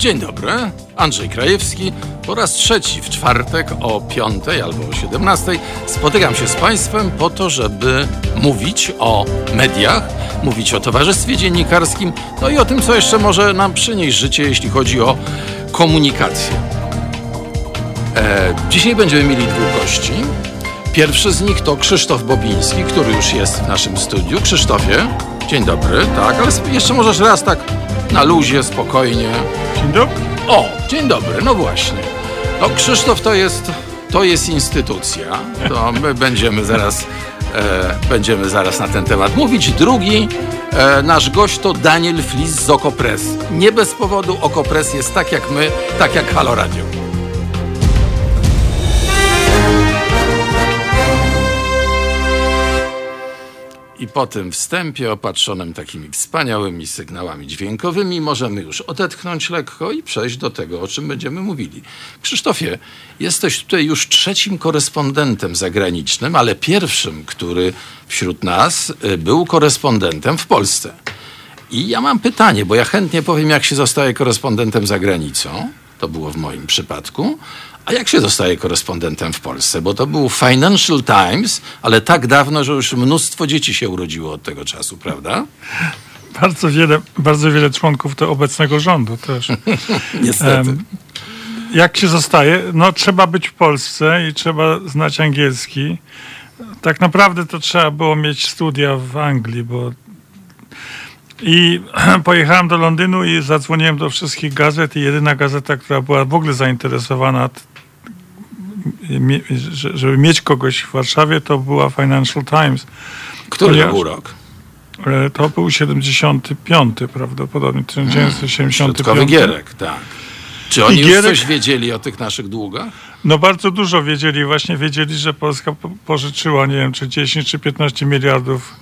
Dzień dobry, Andrzej Krajewski. Po raz trzeci w czwartek o 5 albo o 17 spotykam się z Państwem po to, żeby mówić o mediach, mówić o towarzystwie dziennikarskim, no i o tym, co jeszcze może nam przynieść życie, jeśli chodzi o komunikację. E, dzisiaj będziemy mieli dwóch gości. Pierwszy z nich to Krzysztof Bobiński, który już jest w naszym studiu. Krzysztofie, dzień dobry, tak, ale jeszcze możesz raz tak na luzie, spokojnie. Dzień dobry. O, dzień dobry, no właśnie. No Krzysztof to jest, to jest instytucja, to my będziemy zaraz, e, będziemy zaraz na ten temat mówić. Drugi e, nasz gość to Daniel Flis z Okopres. Nie bez powodu Okopres jest tak jak my, tak jak Halo Radio. I po tym wstępie opatrzonym takimi wspaniałymi sygnałami dźwiękowymi możemy już odetchnąć lekko i przejść do tego, o czym będziemy mówili. Krzysztofie, jesteś tutaj już trzecim korespondentem zagranicznym, ale pierwszym, który wśród nas y, był korespondentem w Polsce. I ja mam pytanie, bo ja chętnie powiem, jak się zostaje korespondentem za granicą. To było w moim przypadku. A jak się zostaje korespondentem w Polsce? Bo to był Financial Times, ale tak dawno, że już mnóstwo dzieci się urodziło od tego czasu, prawda? Bardzo wiele, bardzo wiele członków do obecnego rządu też. Niestety. Um, jak się zostaje? No trzeba być w Polsce i trzeba znać angielski. Tak naprawdę to trzeba było mieć studia w Anglii, bo i pojechałem do Londynu i zadzwoniłem do wszystkich gazet i jedyna gazeta, która była w ogóle zainteresowana żeby mieć kogoś w Warszawie, to była Financial Times. Który to był rok? E, to był 75 prawdopodobnie, 1975. Hmm, Gierek, tak. Czy oni Gierek, już coś wiedzieli o tych naszych długach? No bardzo dużo wiedzieli. Właśnie wiedzieli, że Polska pożyczyła, nie wiem, czy 10 czy 15 miliardów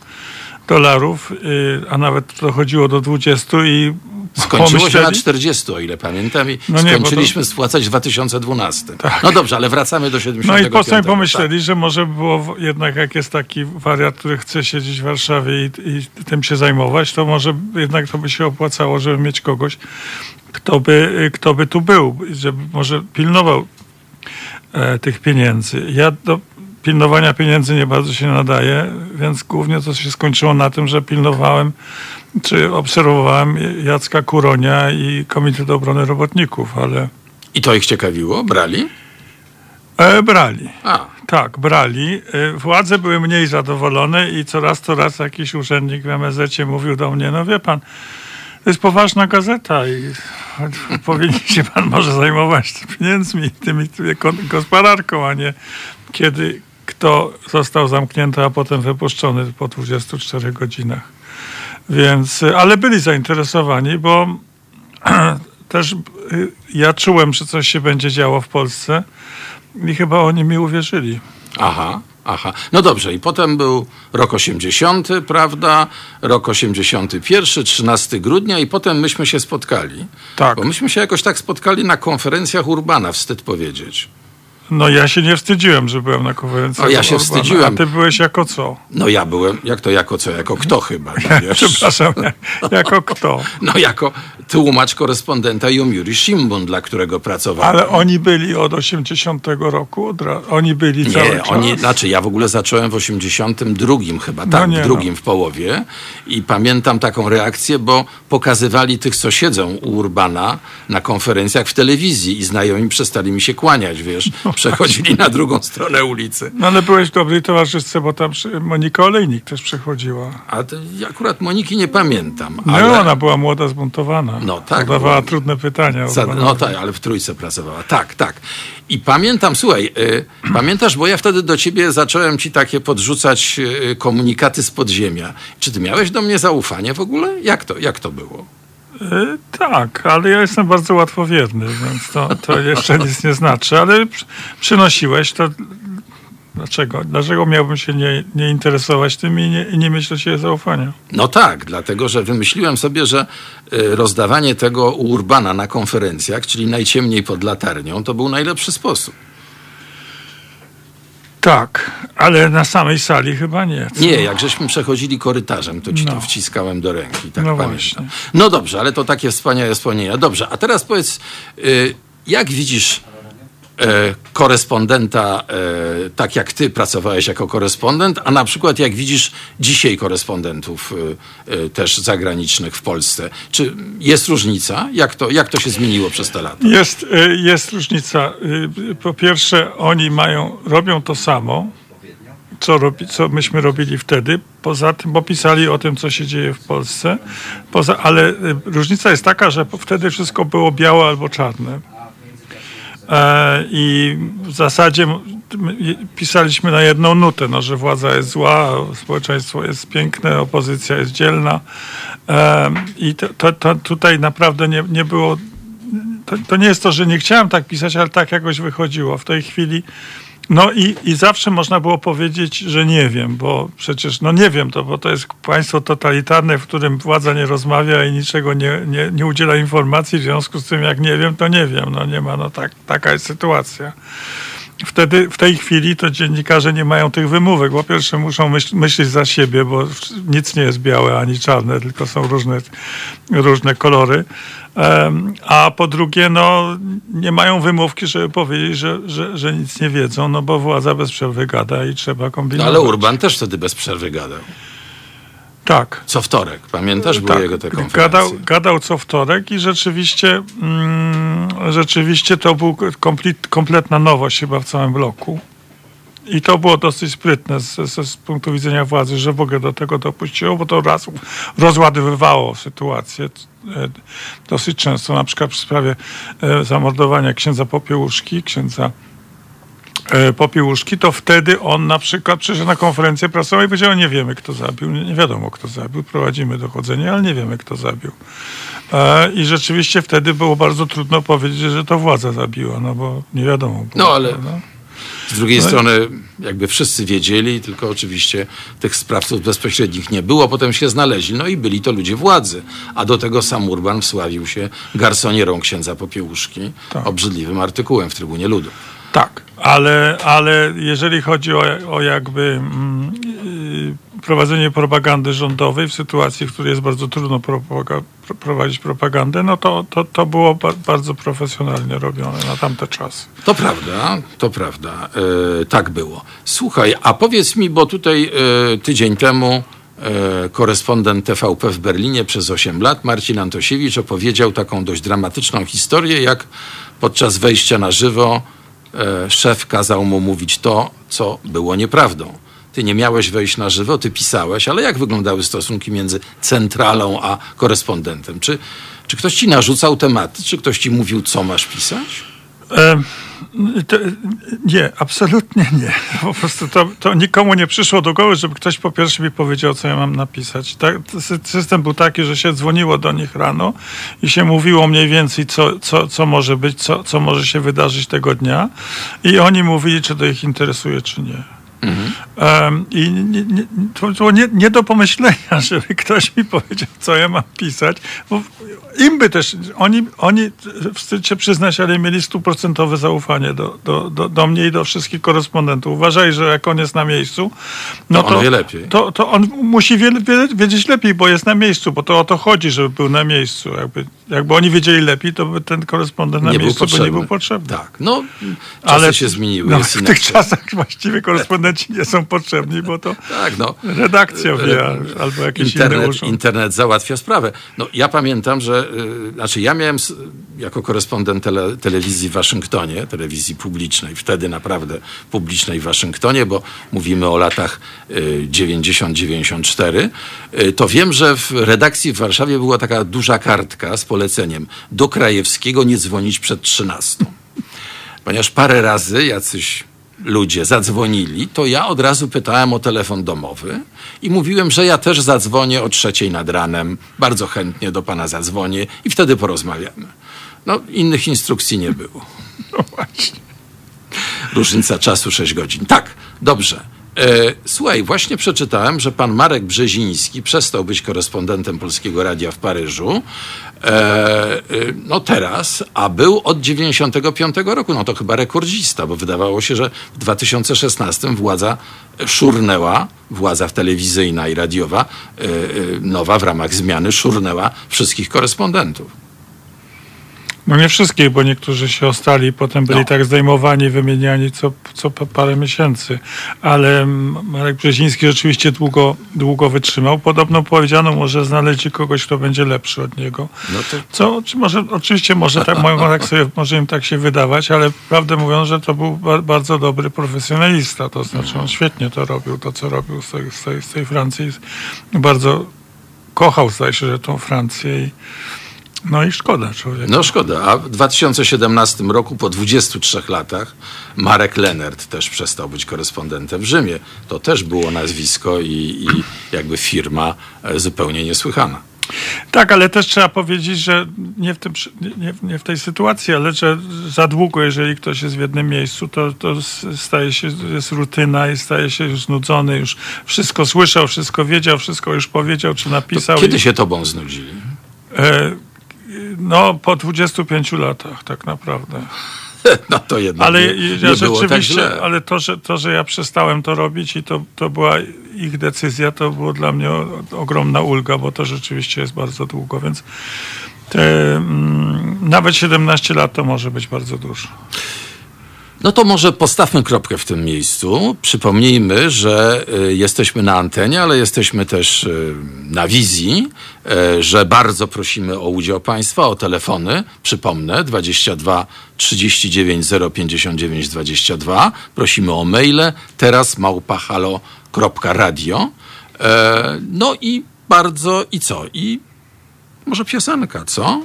dolarów, y, a nawet dochodziło do 20 i Skończyło się na 40, o ile pamiętam, i no nie, skończyliśmy to... spłacać w 2012. Tak. No dobrze, ale wracamy do 75. No i potem pomyśleli, tak. że może było jednak, jak jest taki wariat, który chce siedzieć w Warszawie i, i, tym się zajmować, to może jednak to by się opłacało, żeby mieć kogoś, kto by, kto by tu był, żeby może pilnował e, tych pieniędzy. Ja do, pilnowania pieniędzy nie bardzo się nadaje, więc głównie to się skończyło na tym, że pilnowałem, czy obserwowałem Jacka Kuronia i Komitet Obrony Robotników, ale... I to ich ciekawiło? Brali? E, brali. A. Tak, brali. E, władze były mniej zadowolone i coraz to raz jakiś urzędnik w MSZ mówił do mnie, no wie pan, to jest poważna gazeta i powinien się pan może zajmować pieniędzmi, tymi, tymi gospodarką, a nie kiedy kto został zamknięty, a potem wypuszczony po 24 godzinach. Więc, ale byli zainteresowani, bo też y, ja czułem, że coś się będzie działo w Polsce i chyba oni mi uwierzyli. Aha. Aha, no dobrze, i potem był rok 80, prawda? Rok 81, 13 grudnia, i potem myśmy się spotkali. Tak. Bo myśmy się jakoś tak spotkali na konferencjach Urbana, wstyd powiedzieć. No ja się nie wstydziłem, że byłem na konferencji. O, ja się Orbana. wstydziłem. A ty byłeś jako co? No ja byłem, jak to jako co? Jako kto chyba, no Przepraszam, jako kto? No jako tłumacz korespondenta Yomiuri Shimbun, dla którego pracowałem. Ale oni byli od 80 roku? Oni byli nie, cały czas? Oni, znaczy ja w ogóle zacząłem w 82 chyba, no tak, no nie, w drugim no. w połowie i pamiętam taką reakcję, bo pokazywali tych, co siedzą u Urbana na konferencjach w telewizji i znajomi przestali mi się kłaniać, wiesz. No przechodzili na drugą stronę ulicy. No ale byłeś w dobrej towarzystwie, bo tam Monika Olejnik też przechodziła. A to, akurat Moniki nie pamiętam. No ale... ona była młoda, zbuntowana. No tak. Zadawała trudne pytania. Za... No tak, ale w trójce pracowała. Tak, tak. I pamiętam, słuchaj, y, pamiętasz, bo ja wtedy do ciebie zacząłem ci takie podrzucać y, komunikaty z podziemia. Czy ty miałeś do mnie zaufanie w ogóle? Jak to, jak to było? E, tak, ale ja jestem bardzo łatwowierny, więc to, to jeszcze nic nie znaczy. Ale przynosiłeś to. Dlaczego? Dlaczego miałbym się nie, nie interesować tym i nie, nie mieć do zaufania? No tak, dlatego że wymyśliłem sobie, że e, rozdawanie tego u Urbana na konferencjach, czyli najciemniej pod latarnią, to był najlepszy sposób. Tak, ale na samej sali chyba nie. Co? Nie, jak żeśmy przechodzili korytarzem, to ci no. to wciskałem do ręki. Tak no pamiętam. Właśnie. No dobrze, ale to takie wspaniałe wspomnienia. Dobrze, a teraz powiedz, y, jak widzisz korespondenta, e, tak jak ty pracowałeś jako korespondent, a na przykład jak widzisz dzisiaj korespondentów e, też zagranicznych w Polsce. Czy jest różnica? Jak to, jak to się zmieniło przez te lata? Jest, jest różnica. Po pierwsze, oni mają, robią to samo, co, robi, co myśmy robili wtedy. Poza tym, bo pisali o tym, co się dzieje w Polsce. Poza, ale różnica jest taka, że wtedy wszystko było białe albo czarne E, I w zasadzie pisaliśmy na jedną nutę, no, że władza jest zła, społeczeństwo jest piękne, opozycja jest dzielna. E, I to, to, to tutaj naprawdę nie, nie było. To, to nie jest to, że nie chciałem tak pisać, ale tak jakoś wychodziło. W tej chwili no i, i zawsze można było powiedzieć, że nie wiem, bo przecież, no nie wiem to, bo to jest państwo totalitarne, w którym władza nie rozmawia i niczego nie, nie, nie udziela informacji, w związku z tym jak nie wiem, to nie wiem, no nie ma, no tak, taka jest sytuacja. Wtedy, w tej chwili to dziennikarze nie mają tych wymówek. Po pierwsze muszą myśl, myśleć za siebie, bo nic nie jest białe ani czarne, tylko są różne, różne kolory. A po drugie, no, nie mają wymówki, żeby powiedzieć, że, że, że nic nie wiedzą, no bo władza bez przerwy gada i trzeba kombinować. No ale Urban też wtedy bez przerwy gadał. Tak. Co wtorek, pamiętasz? Były tak. jego te konferencje. Gadał, gadał co wtorek i rzeczywiście, mm, rzeczywiście to był komplet, kompletna nowość chyba w całym bloku. I to było dosyć sprytne z, z, z, punktu widzenia władzy, że w ogóle do tego dopuściło, bo to raz rozładowywało sytuację e, dosyć często, na przykład w sprawie e, zamordowania księdza Popiełuszki, księdza Popiełuszki, to wtedy on na przykład przyszedł na konferencję prasową i powiedział, nie wiemy kto zabił, nie wiadomo kto zabił, prowadzimy dochodzenie, ale nie wiemy kto zabił. I rzeczywiście wtedy było bardzo trudno powiedzieć, że to władza zabiła, no bo nie wiadomo. Było, no ale... Prawda? Z drugiej no strony jakby wszyscy wiedzieli, tylko oczywiście tych sprawców bezpośrednich nie było, potem się znaleźli. No i byli to ludzie władzy. A do tego sam Urban wsławił się garsonierą księdza Popiełuszki, tak. obrzydliwym artykułem w Trybunie Ludu. Tak, ale, ale jeżeli chodzi o, o jakby yy, prowadzenie propagandy rządowej w sytuacji, w której jest bardzo trudno propaga prowadzić propagandę, no to, to, to było ba bardzo profesjonalnie robione na tamte czasy. To prawda, to prawda. E, tak było. Słuchaj, a powiedz mi, bo tutaj e, tydzień temu e, korespondent TVP w Berlinie przez 8 lat, Marcin Antosiewicz, opowiedział taką dość dramatyczną historię, jak podczas wejścia na żywo szef kazał mu mówić to, co było nieprawdą. Ty nie miałeś wejść na żywo, ty pisałeś, ale jak wyglądały stosunki między centralą a korespondentem? Czy, czy ktoś ci narzucał tematy? Czy ktoś ci mówił, co masz pisać? To, nie, absolutnie nie. Po prostu to, to, nikomu nie przyszło do głowy, żeby ktoś po pierwsze mi powiedział, co ja mam napisać. Tak, system był taki, że się dzwoniło do nich rano i się mówiło mniej więcej, co, co, co może być, co, co może się wydarzyć tego dnia. I oni mówili, czy to ich interesuje, czy nie. Mhm. Um, I nie, nie, to było nie, nie, do pomyślenia, żeby ktoś mi powiedział, co ja mam pisać, bo im by też, oni, oni wstyd się przyznać, ale mieli stuprocentowe zaufanie do, do, do, do mnie i do wszystkich korespondentów. Uważaj, że jak on jest na miejscu, no to, to, on, wie lepiej. to, to on musi wie, wie, wiedzieć lepiej, bo jest na miejscu, bo to o to chodzi, żeby był na miejscu. Jakby, jakby oni wiedzieli lepiej, to by ten korespondent na nie miejscu by nie był potrzebny. Tak, no ale się zmieniły. No, w tych czasach właściwie nie są potrzebni, bo to tak, no, redakcja wie, albo jakieś internet, inne urząd. Internet załatwia sprawę. No, ja pamiętam, że Y, znaczy ja miałem jako korespondent tele, telewizji w Waszyngtonie, telewizji publicznej, wtedy naprawdę publicznej w Waszyngtonie, bo mówimy o latach 90-94, y, y, to wiem, że w redakcji w Warszawie była taka duża kartka z poleceniem do Krajewskiego nie dzwonić przed 13. Ponieważ parę razy jacyś ludzie zadzwonili, to ja od razu pytałem o telefon domowy i mówiłem, że ja też zadzwonię o trzeciej nad ranem, bardzo chętnie do pana zadzwonię i wtedy porozmawiamy. No, innych instrukcji nie było. No właśnie. Różnica czasu 6 godzin. Tak, dobrze. E, słuchaj, właśnie przeczytałem, że pan Marek Brzeziński przestał być korespondentem Polskiego Radia w Paryżu. E, e, no teraz, a był od 95 roku. No to chyba rekordzista, bo wydawało się, że w 2016 władza szurnęła, władza telewizyjna i radiowa, e, nowa w ramach zmiany szurnęła wszystkich korespondentów. No nie wszystkich, bo niektórzy się ostali, potem byli no. tak zdejmowani, wymieniani co, co parę miesięcy. Ale Marek Brzeziński rzeczywiście długo, długo wytrzymał. Podobno powiedziano mu, że znaleźli kogoś, kto będzie lepszy od niego. No to... Co czy może, oczywiście może tak, tak sobie, może im tak się wydawać, ale prawdę mówiąc, że to był bardzo dobry profesjonalista. To znaczy on świetnie to robił, to co robił z tej, z tej, z tej Francji. Bardzo kochał, zdaje się, że tą Francję i no i szkoda człowieka. No szkoda. A w 2017 roku, po 23 latach, Marek Lenert też przestał być korespondentem w Rzymie. To też było nazwisko i, i jakby firma e, zupełnie niesłychana. Tak, ale też trzeba powiedzieć, że nie w, tym, nie, nie w tej sytuacji, ale że za długo, jeżeli ktoś jest w jednym miejscu, to, to staje się, jest rutyna i staje się już znudzony, już wszystko słyszał, wszystko wiedział, wszystko już powiedział, czy napisał. To kiedy i... się tobą znudzili? E, no, po 25 latach tak naprawdę. No to jednak ale nie, nie ja rzeczywiście, tak ale to że, to, że ja przestałem to robić i to, to była ich decyzja, to było dla mnie ogromna ulga, bo to rzeczywiście jest bardzo długo, więc te, mm, nawet 17 lat to może być bardzo dużo. No to może postawmy kropkę w tym miejscu. Przypomnijmy, że y, jesteśmy na antenie, ale jesteśmy też y, na wizji, y, że bardzo prosimy o udział Państwa, o telefony. Przypomnę 22 39 059 22. Prosimy o maile teraz małpahalo.radio. No i bardzo i co? I może piosenka, co?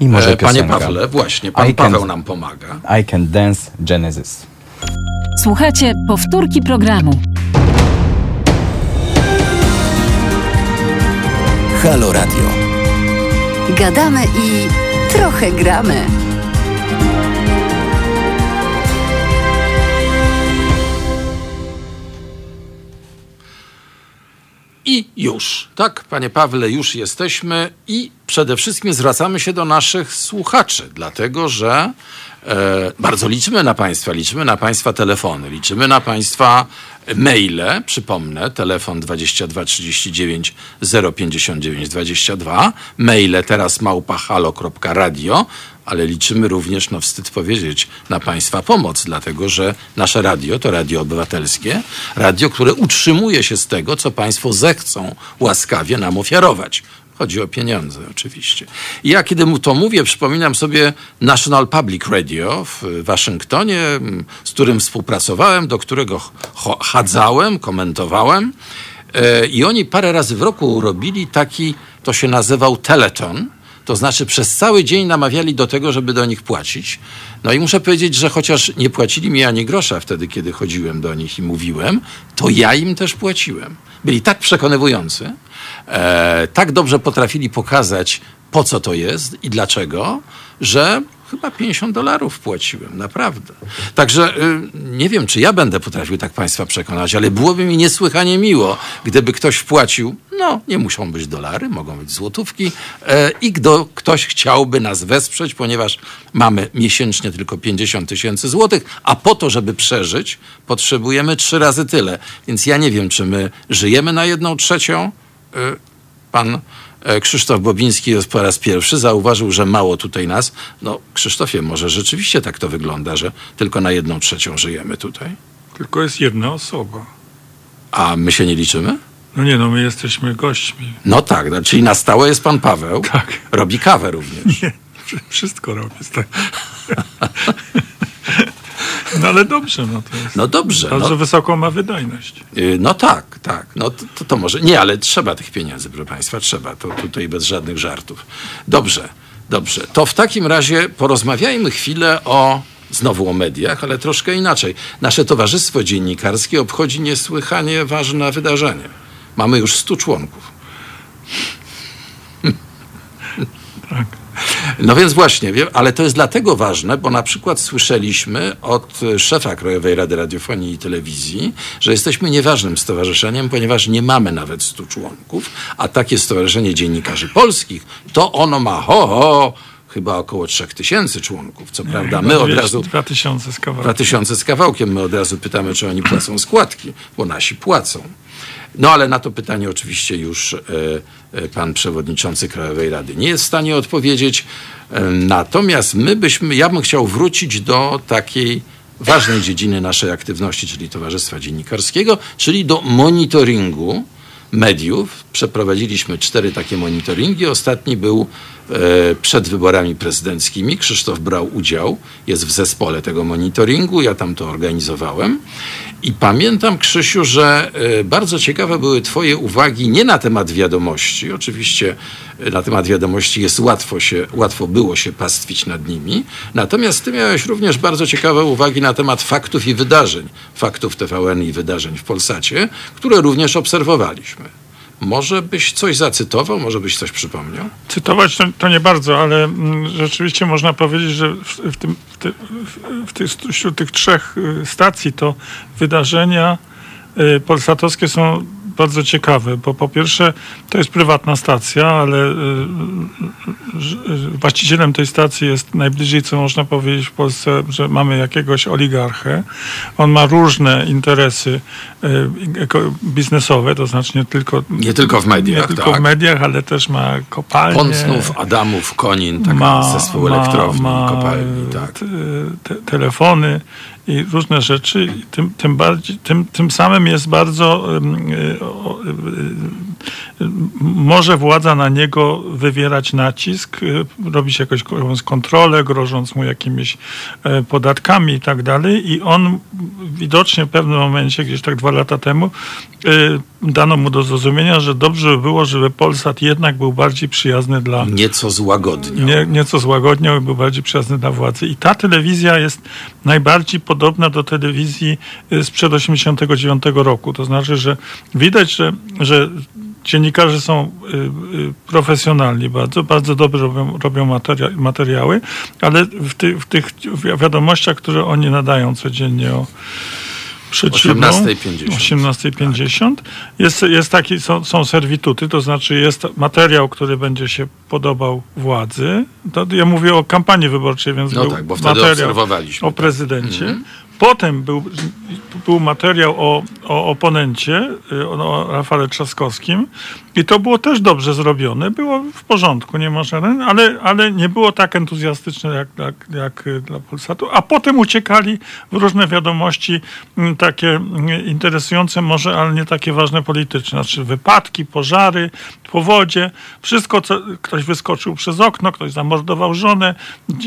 I może e, Panie Pawle, właśnie, pan I Paweł can, nam pomaga. I Can Dance Genesis. Słuchajcie powtórki programu. Halo Radio. Gadamy i trochę gramy. I już, tak, panie Pawle, już jesteśmy i przede wszystkim zwracamy się do naszych słuchaczy, dlatego że e, bardzo liczymy na państwa, liczymy na państwa telefony, liczymy na państwa maile. Przypomnę, telefon 22 39 059 22, maile teraz małpa halo.radio ale liczymy również, no wstyd powiedzieć, na Państwa pomoc, dlatego że nasze radio to radio obywatelskie, radio, które utrzymuje się z tego, co Państwo zechcą łaskawie nam ofiarować. Chodzi o pieniądze, oczywiście. Ja, kiedy mu to mówię, przypominam sobie National Public Radio w Waszyngtonie, z którym współpracowałem, do którego chadzałem, komentowałem. E, I oni parę razy w roku robili taki, to się nazywał teleton to znaczy przez cały dzień namawiali do tego, żeby do nich płacić. No i muszę powiedzieć, że chociaż nie płacili mi ani grosza wtedy, kiedy chodziłem do nich i mówiłem, to ja im też płaciłem. Byli tak przekonywujący, e, tak dobrze potrafili pokazać, po co to jest i dlaczego, że chyba 50 dolarów płaciłem, naprawdę. Także y, nie wiem, czy ja będę potrafił tak Państwa przekonać, ale byłoby mi niesłychanie miło, gdyby ktoś wpłacił, no nie muszą być dolary, mogą być złotówki e, i gdy ktoś chciałby nas wesprzeć, ponieważ mamy miesięcznie tylko 50 tysięcy złotych, a po to, żeby przeżyć, potrzebujemy trzy razy tyle. Więc ja nie wiem, czy my żyjemy na jedną trzecią. Y, pan Krzysztof Bobiński po raz pierwszy zauważył, że mało tutaj nas. No, Krzysztofie, może rzeczywiście tak to wygląda, że tylko na jedną trzecią żyjemy tutaj. Tylko jest jedna osoba. A my się nie liczymy? No nie, no my jesteśmy gośćmi. No tak, no, czyli na stałe jest pan Paweł. Tak. Robi kawę również. Nie, wszystko robi. Tak. No ale dobrze, no to jest. No dobrze. Bardzo no, wysoką ma wydajność. Y, no tak, tak. No to, to, to, może. Nie, ale trzeba tych pieniędzy, proszę Państwa, trzeba. To tutaj bez żadnych żartów. Dobrze, dobrze. To w takim razie porozmawiajmy chwilę o znowu o mediach, ale troszkę inaczej. Nasze Towarzystwo Dziennikarskie obchodzi niesłychanie ważne wydarzenie. Mamy już stu członków. Tak. No więc właśnie, ale to jest dlatego ważne, bo na przykład słyszeliśmy od szefa Krajowej Rady Radiofonii i Telewizji, że jesteśmy nieważnym stowarzyszeniem, ponieważ nie mamy nawet 100 członków, a takie Stowarzyszenie Dziennikarzy Polskich, to ono ma ho, ho chyba około 3000 członków. Co prawda, my od razu. 2000 z kawałkiem. 2000 z kawałkiem. My od razu pytamy, czy oni płacą składki, bo nasi płacą. No ale na to pytanie oczywiście już e, e, pan przewodniczący Krajowej Rady nie jest w stanie odpowiedzieć. E, natomiast my byśmy, ja bym chciał wrócić do takiej ważnej dziedziny naszej aktywności, czyli Towarzystwa Dziennikarskiego, czyli do monitoringu mediów. Przeprowadziliśmy cztery takie monitoringi. Ostatni był e, przed wyborami prezydenckimi. Krzysztof brał udział, jest w zespole tego monitoringu. Ja tam to organizowałem. I pamiętam, Krzysiu, że e, bardzo ciekawe były Twoje uwagi nie na temat wiadomości. Oczywiście e, na temat wiadomości jest łatwo, się, łatwo było się pastwić nad nimi. Natomiast Ty miałeś również bardzo ciekawe uwagi na temat faktów i wydarzeń. Faktów TVN i wydarzeń w Polsacie, które również obserwowaliśmy. Może byś coś zacytował, może byś coś przypomniał? Cytować to, to nie bardzo, ale mm, rzeczywiście można powiedzieć, że w, w tym, w, ty, w tych, wśród tych trzech y, stacji to wydarzenia y, polsatowskie są bardzo ciekawe, bo po pierwsze to jest prywatna stacja, ale y, y, y, właścicielem tej stacji jest najbliżej, co można powiedzieć w Polsce, że mamy jakiegoś oligarchę. On ma różne interesy biznesowe, to znaczy nie tylko... Nie tylko w mediach, Nie tylko tak. w mediach, ale też ma kopalnie. Pącnów, Adamów, Konin, taka ma, zespół elektrowni, ma, kopalni, tak. Te, telefony i różne rzeczy. Tym, tym, bardziej, tym, tym samym jest bardzo może władza na niego wywierać nacisk, robić jakąś kontrolę, grożąc mu jakimiś e, podatkami i tak dalej. I on widocznie w pewnym momencie, gdzieś tak dwa lata temu, e, dano mu do zrozumienia, że dobrze by było, żeby Polsat jednak był bardziej przyjazny dla... Nieco złagodniał. Nie, nieco złagodniał i był bardziej przyjazny dla władzy. I ta telewizja jest najbardziej podobna do telewizji e, sprzed 89 roku. To znaczy, że widać, że, że dziennikarze są y, y, profesjonalni bardzo, bardzo dobrze robią, robią materia, materiały, ale w, ty, w tych wiadomościach, które oni nadają codziennie o przed 18.50 18.50 jest, jest taki, są, są serwituty, to znaczy jest materiał, który będzie się podobał władzy. To ja mówię o kampanii wyborczej, więc no był tak, bo materiał o prezydencie. Tak. Potem był, był materiał o, o oponencie, y, o Rafale Trzaskowskim i to było też dobrze zrobione. Było w porządku, nie ma żaden, ale, ale nie było tak entuzjastyczne jak, jak, jak dla Polsatu. A potem uciekali w różne wiadomości mm, takie mm, interesujące może, ale nie takie ważne politycznie. Znaczy wypadki, pożary, powodzie, wszystko, co ktoś wyskoczył przez okno, ktoś zamordował żonę,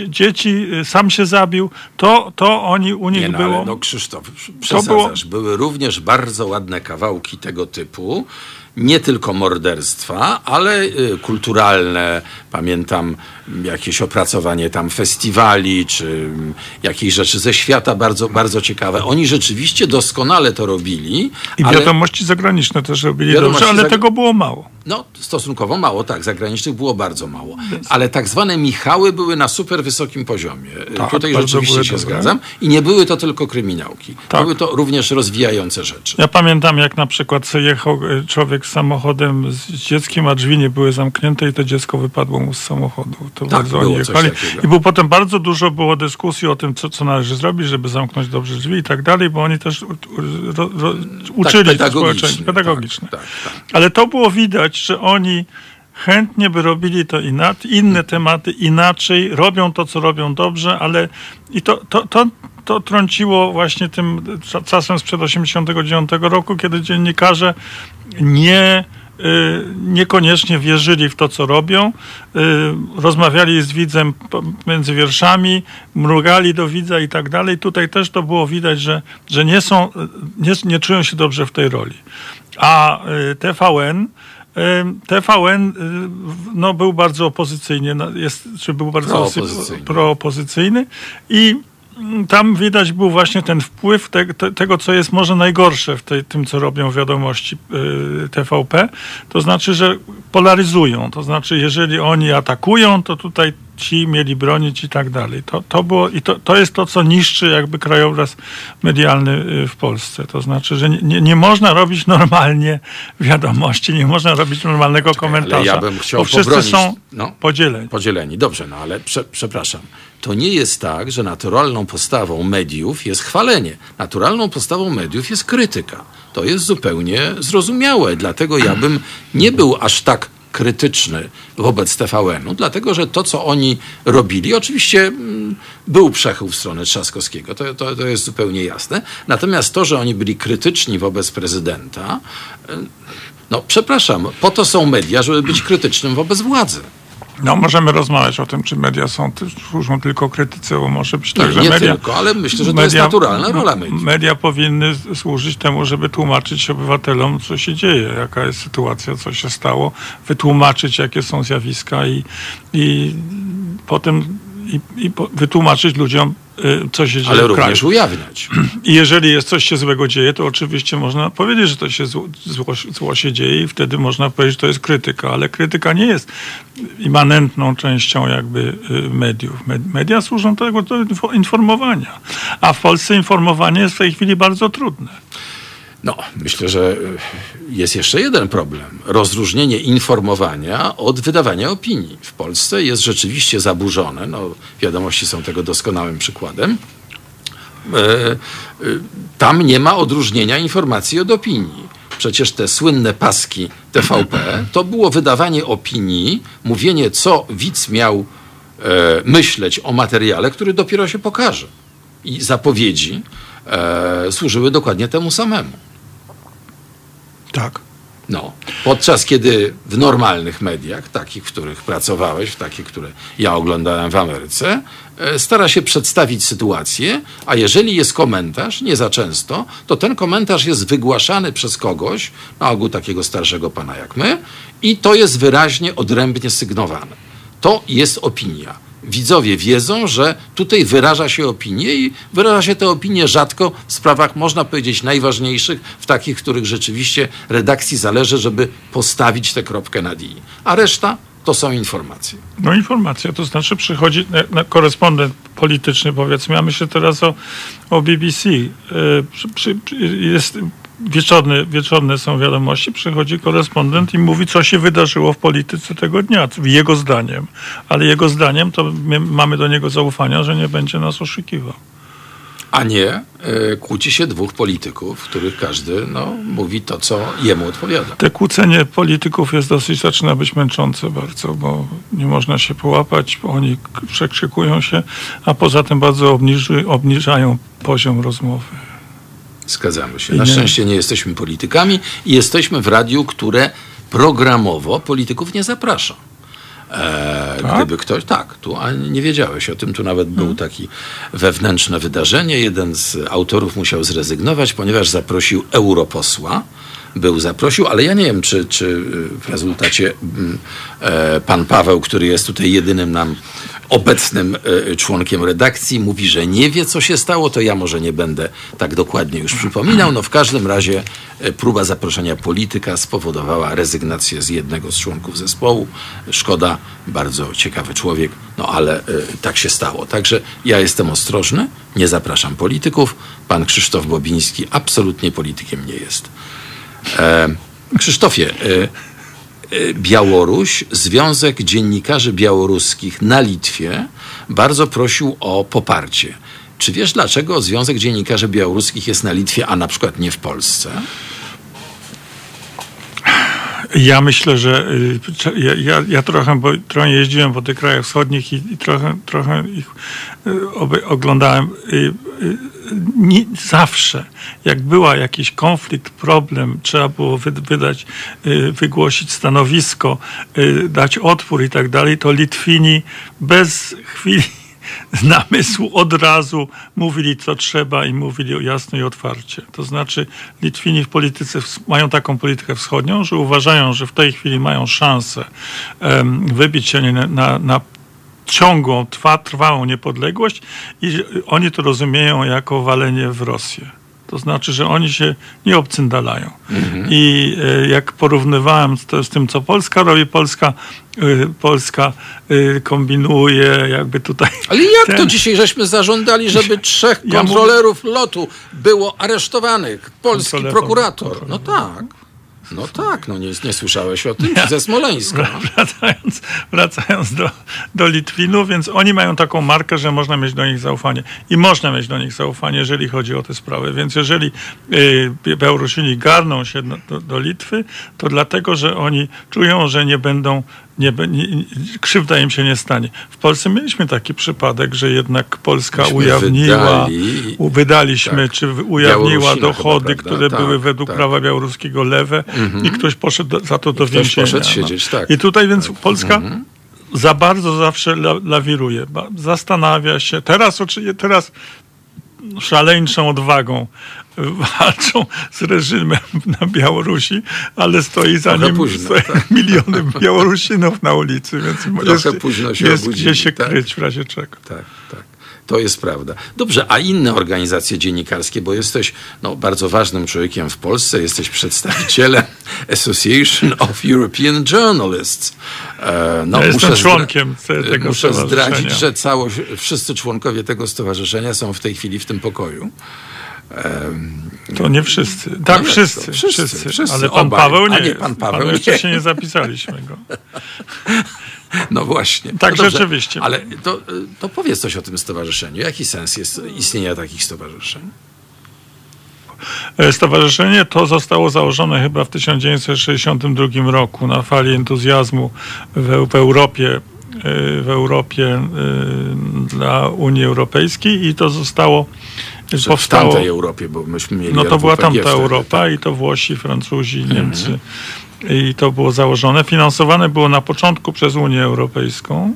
dzieci, y, sam się zabił, to, to oni u nich nie, no, było... No Krzysztof, przesadzasz. Było... Były również bardzo ładne kawałki tego typu, nie tylko morderstwa, ale y, kulturalne. Pamiętam jakieś opracowanie tam festiwali, czy jakieś rzeczy ze świata bardzo, bardzo ciekawe. Oni rzeczywiście doskonale to robili. I ale... wiadomości zagraniczne też robili dobrze, ale tego było mało. No, stosunkowo mało, tak. Zagranicznych było bardzo mało. Ale tak zwane Michały były na super wysokim poziomie. Tak, Tutaj rzeczywiście się zgadzam. I nie były to tylko kryminałki. Tak. Były to również rozwijające rzeczy. Ja pamiętam, jak na przykład jechał e, człowiek samochodem z dzieckiem, a drzwi nie były zamknięte i to dziecko wypadło mu z samochodu. To tak, bardzo oni jechali. I było potem bardzo dużo było dyskusji o tym, co, co należy zrobić, żeby zamknąć dobrze drzwi i tak dalej, bo oni też ro, ro, uczyli tak, społeczeństwo pedagogiczne. Tak, tak, tak, Ale to było widać, że oni chętnie by robili to inaczej, inne tematy inaczej, robią to, co robią dobrze, ale i to, to, to, to trąciło właśnie tym czasem sprzed 89 roku, kiedy dziennikarze nie y, niekoniecznie wierzyli w to, co robią. Y, rozmawiali z widzem między wierszami, mrugali do widza i tak dalej. Tutaj też to było widać, że, że nie, są, nie, nie czują się dobrze w tej roli. A y, TVN TVN no, był bardzo opozycyjny, jest, czy był bardzo proopozycyjny, proopozycyjny i tam widać był właśnie ten wpływ te, te, tego, co jest może najgorsze w tej, tym, co robią wiadomości y, TVP. To znaczy, że polaryzują. To znaczy, jeżeli oni atakują, to tutaj ci mieli bronić i tak dalej. To, to, było, i to, to jest to, co niszczy jakby krajobraz medialny y, w Polsce. To znaczy, że nie, nie można robić normalnie wiadomości, nie można robić normalnego Czekaj, komentarza. Ale ja bym chciał bo wszyscy pobronić, są no, podzieleni. Podzieleni, dobrze, no ale prze, przepraszam. To nie jest tak, że naturalną postawą mediów jest chwalenie. Naturalną postawą mediów jest krytyka. To jest zupełnie zrozumiałe. Dlatego ja bym nie był aż tak krytyczny wobec TVN-u, dlatego że to, co oni robili, oczywiście mm, był przechył w stronę Trzaskowskiego, to, to, to jest zupełnie jasne. Natomiast to, że oni byli krytyczni wobec prezydenta, y, no przepraszam, po to są media, żeby być krytycznym wobec władzy. No, możemy rozmawiać o tym, czy media są, służą tylko krytyce, bo może być tak, nie, że nie media... tylko, ale myślę, że to media, jest naturalna rola mediów. Media powinny służyć temu, żeby tłumaczyć obywatelom, co się dzieje, jaka jest sytuacja, co się stało, wytłumaczyć, jakie są zjawiska i, i potem i, i wytłumaczyć ludziom, co się dzieje Ale również ujawniać. I jeżeli jest coś się złego dzieje, to oczywiście można powiedzieć, że to się zło, zło, zło, się dzieje i wtedy można powiedzieć, że to jest krytyka, ale krytyka nie jest immanentną częścią jakby y, mediów. Media służą do tego do informowania, a w Polsce informowanie jest w tej chwili bardzo trudne. No, myślę, że jest jeszcze jeden problem. Rozróżnienie informowania od wydawania opinii. W Polsce jest rzeczywiście zaburzone. No, wiadomości są tego doskonałym przykładem. E, e, tam nie ma odróżnienia informacji od opinii. Przecież te słynne paski TVP to było wydawanie opinii, mówienie, co widz miał e, myśleć o materiale, który dopiero się pokaże. I zapowiedzi służyły dokładnie temu samemu. Tak. No, podczas kiedy w normalnych mediach, takich, w których pracowałeś, w takich, które ja oglądałem w Ameryce, e, stara się przedstawić sytuację, a jeżeli jest komentarz, nie za często, to ten komentarz jest wygłaszany przez kogoś, na ogół takiego starszego pana jak my, i to jest wyraźnie, odrębnie sygnowane. To jest opinia widzowie wiedzą, że tutaj wyraża się opinie i wyraża się te opinie rzadko w sprawach, można powiedzieć, najważniejszych, w takich, w których rzeczywiście redakcji zależy, żeby postawić tę kropkę nad i. A reszta to są informacje. No informacja, to znaczy przychodzi na, korespondent polityczny powiedzmy, ja myślę teraz o, o BBC. Przy, jest wieczorne, wieczorne są wiadomości, przychodzi korespondent i mówi, co się wydarzyło w polityce tego dnia, jego zdaniem. Ale jego zdaniem to mamy do niego zaufania, że nie będzie nas oszukiwał. A nie y, kłóci się dwóch polityków, których każdy no, mówi to, co jemu odpowiada. Te kłócenie polityków jest dosyć, zaczyna być męczące bardzo, bo nie można się połapać, bo oni przekrzykują się, a poza tym bardzo obniży, obniżają poziom rozmowy. Zgadzamy się. Na szczęście nie jesteśmy politykami i jesteśmy w radiu, które programowo polityków nie zaprasza. E, tak? Gdyby ktoś, tak, tu a nie wiedziałeś o tym, tu nawet hmm. był taki wewnętrzne wydarzenie. Jeden z autorów musiał zrezygnować, ponieważ zaprosił europosła. Był, zaprosił, ale ja nie wiem, czy, czy w rezultacie mm, e, pan Paweł, który jest tutaj jedynym nam obecnym e, członkiem redakcji, mówi, że nie wie, co się stało, to ja może nie będę tak dokładnie już przypominał. No w każdym razie e, próba zaproszenia polityka spowodowała rezygnację z jednego z członków zespołu. Szkoda, bardzo ciekawy człowiek, no ale tak się stało. Także ja jestem ostrożny, nie zapraszam polityków. Pan Krzysztof Bobiński absolutnie politykiem nie jest. E, Krzysztofie, e, E, Białoruś, Związek Dziennikarzy Białoruskich na Litwie bardzo prosił o poparcie. Czy wiesz, dlaczego Związek Dziennikarzy Białoruskich jest na Litwie, a na przykład nie w Polsce? Ja myślę, że y, ja, ja, ja, trochę, bo trochę jeździłem po tych krajach wschodnich i, i trochę, trochę ich y, oglądałem. Y, nie, zawsze, jak była jakiś konflikt, problem, trzeba było wydać, wygłosić stanowisko, dać otwór i tak dalej, to Litwini bez chwili namysłu od razu mówili, co trzeba i mówili jasno i otwarcie. To znaczy Litwini w polityce mają taką politykę wschodnią, że uważają, że w tej chwili mają szansę um, wybić się na, na, na ciągłą, trwa, trwałą niepodległość i oni to rozumieją jako walenie w Rosję. To znaczy, że oni się nie obcyndalają. Mhm. I e, jak porównywałem to z tym, co Polska robi, Polska, e, Polska e, kombinuje jakby tutaj... Ale jak ten... to dzisiaj żeśmy zażądali, żeby trzech kontrolerów lotu było aresztowanych? Polski prokurator. No tak. No tak, no nie, nie słyszałeś o tym ze Smoleńska. Wracając, wracając do, do Litwinów, więc oni mają taką markę, że można mieć do nich zaufanie. I można mieć do nich zaufanie, jeżeli chodzi o te sprawy. Więc jeżeli y, Białorusini garną się do, do Litwy, to dlatego, że oni czują, że nie będą nie, nie, krzywda im się nie stanie. W Polsce mieliśmy taki przypadek, że jednak Polska Myśmy ujawniła, wydali, wydaliśmy, tak, czy ujawniła dochody, chyba, które tak, były według tak. prawa białoruskiego lewe mhm. i ktoś poszedł za to do więzienia. Poszedł no. siedzieć, tak. I tutaj więc tak. Polska mhm. za bardzo zawsze la, lawiruje, zastanawia się. Teraz, teraz szaleńczą odwagą walczą z reżimem na Białorusi, ale stoi za nim późno, tak. miliony Białorusinów na ulicy, więc Trochę jest, późno się jest obudzili, gdzie się tak? kryć w razie czego. Tak, tak. To jest prawda. Dobrze, a inne organizacje dziennikarskie, bo jesteś no, bardzo ważnym człowiekiem w Polsce, jesteś przedstawicielem Association of European Journalists. E, no, ja jestem członkiem tego Muszę zdradzić, że całość, wszyscy członkowie tego stowarzyszenia są w tej chwili w tym pokoju. To nie wszyscy. Tak, no wszyscy, wszyscy, wszyscy, wszyscy, Ale pan obaj. Paweł nie. nie pan Paweł pan jeszcze się nie zapisaliśmy go. No właśnie. Tak, no rzeczywiście. Ale to, to powiedz coś o tym stowarzyszeniu. Jaki sens jest istnienia takich stowarzyszeń? E, stowarzyszenie to zostało założone chyba w 1962 roku na fali entuzjazmu w, w Europie e, w Europie e, dla Unii Europejskiej i to zostało powstało... W tamtej Europie, bo myśmy mieli No to była tamta Europa tak. i to Włosi, Francuzi, mhm. Niemcy. I to było założone. Finansowane było na początku przez Unię Europejską.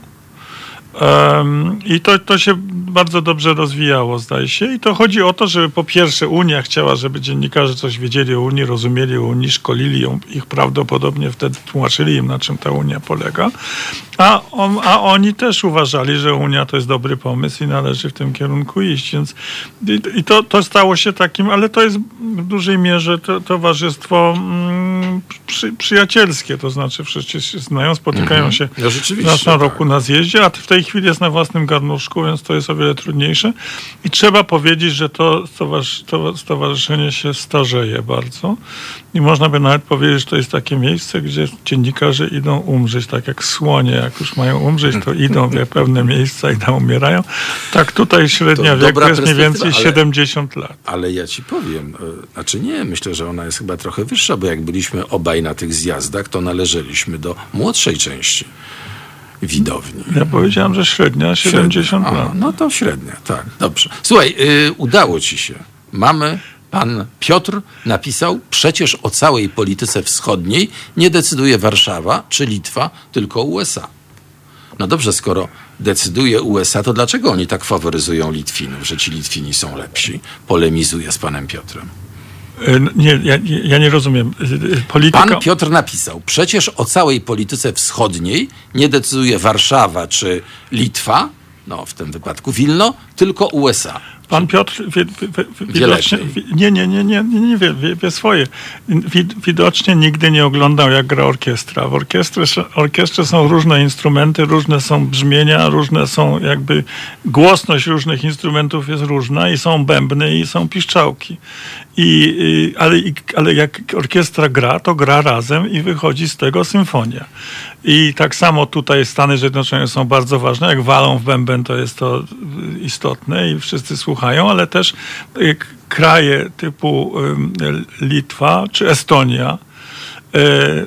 I to, to się bardzo dobrze rozwijało, zdaje się. I to chodzi o to, żeby po pierwsze Unia chciała, żeby dziennikarze coś wiedzieli o Unii, rozumieli o Unii, szkolili ją, ich prawdopodobnie wtedy tłumaczyli im, na czym ta Unia polega. A, on, a oni też uważali, że Unia to jest dobry pomysł i należy w tym kierunku iść. Więc i, i to, to stało się takim, ale to jest w dużej mierze to, towarzystwo mm, przy, przyjacielskie, to znaczy wszyscy się znają, spotykają mhm. się no, raz na roku tak. na zjeździe, a w tej chwili jest na własnym garnuszku, więc to jest o wiele trudniejsze. I trzeba powiedzieć, że to stowarzyszenie się starzeje bardzo. I można by nawet powiedzieć, że to jest takie miejsce, gdzie dziennikarze idą umrzeć, tak jak słonie, jak już mają umrzeć, to idą w pewne miejsca i tam umierają. Tak tutaj średnia wieku jest mniej więcej ale, 70 lat. Ale ja ci powiem, e, znaczy nie, myślę, że ona jest chyba trochę wyższa, bo jak byliśmy obaj na tych zjazdach, to należeliśmy do młodszej części widowni. Ja powiedziałem, że średnia 70 średnia. lat. no to średnia, tak. Dobrze. Słuchaj, yy, udało ci się. Mamy Pan Piotr napisał, przecież o całej polityce wschodniej nie decyduje Warszawa czy Litwa, tylko USA. No dobrze, skoro decyduje USA, to dlaczego oni tak faworyzują Litwinów, że ci Litwini są lepsi? Polemizuje z panem Piotrem. E, nie, ja, ja, nie rozumiem. E, polityka... Pan Piotr napisał, przecież o całej polityce wschodniej nie decyduje Warszawa czy Litwa, no w tym wypadku Wilno, tylko USA. Pan Piotr widocznie, nie, nie, nie, nie, nie wie, wie, wie swoje. Widocznie nigdy nie oglądał, jak gra orkiestra. W orkiestrze, orkiestrze są różne instrumenty, różne są brzmienia, różne są jakby głosność różnych instrumentów jest różna i są bębny i są piszczałki. I, ale, ale jak orkiestra gra, to gra razem i wychodzi z tego symfonia. I tak samo tutaj Stany Zjednoczone są bardzo ważne. Jak walą w bęben, to jest to istotne i wszyscy słuchają, ale też kraje typu Litwa czy Estonia, y,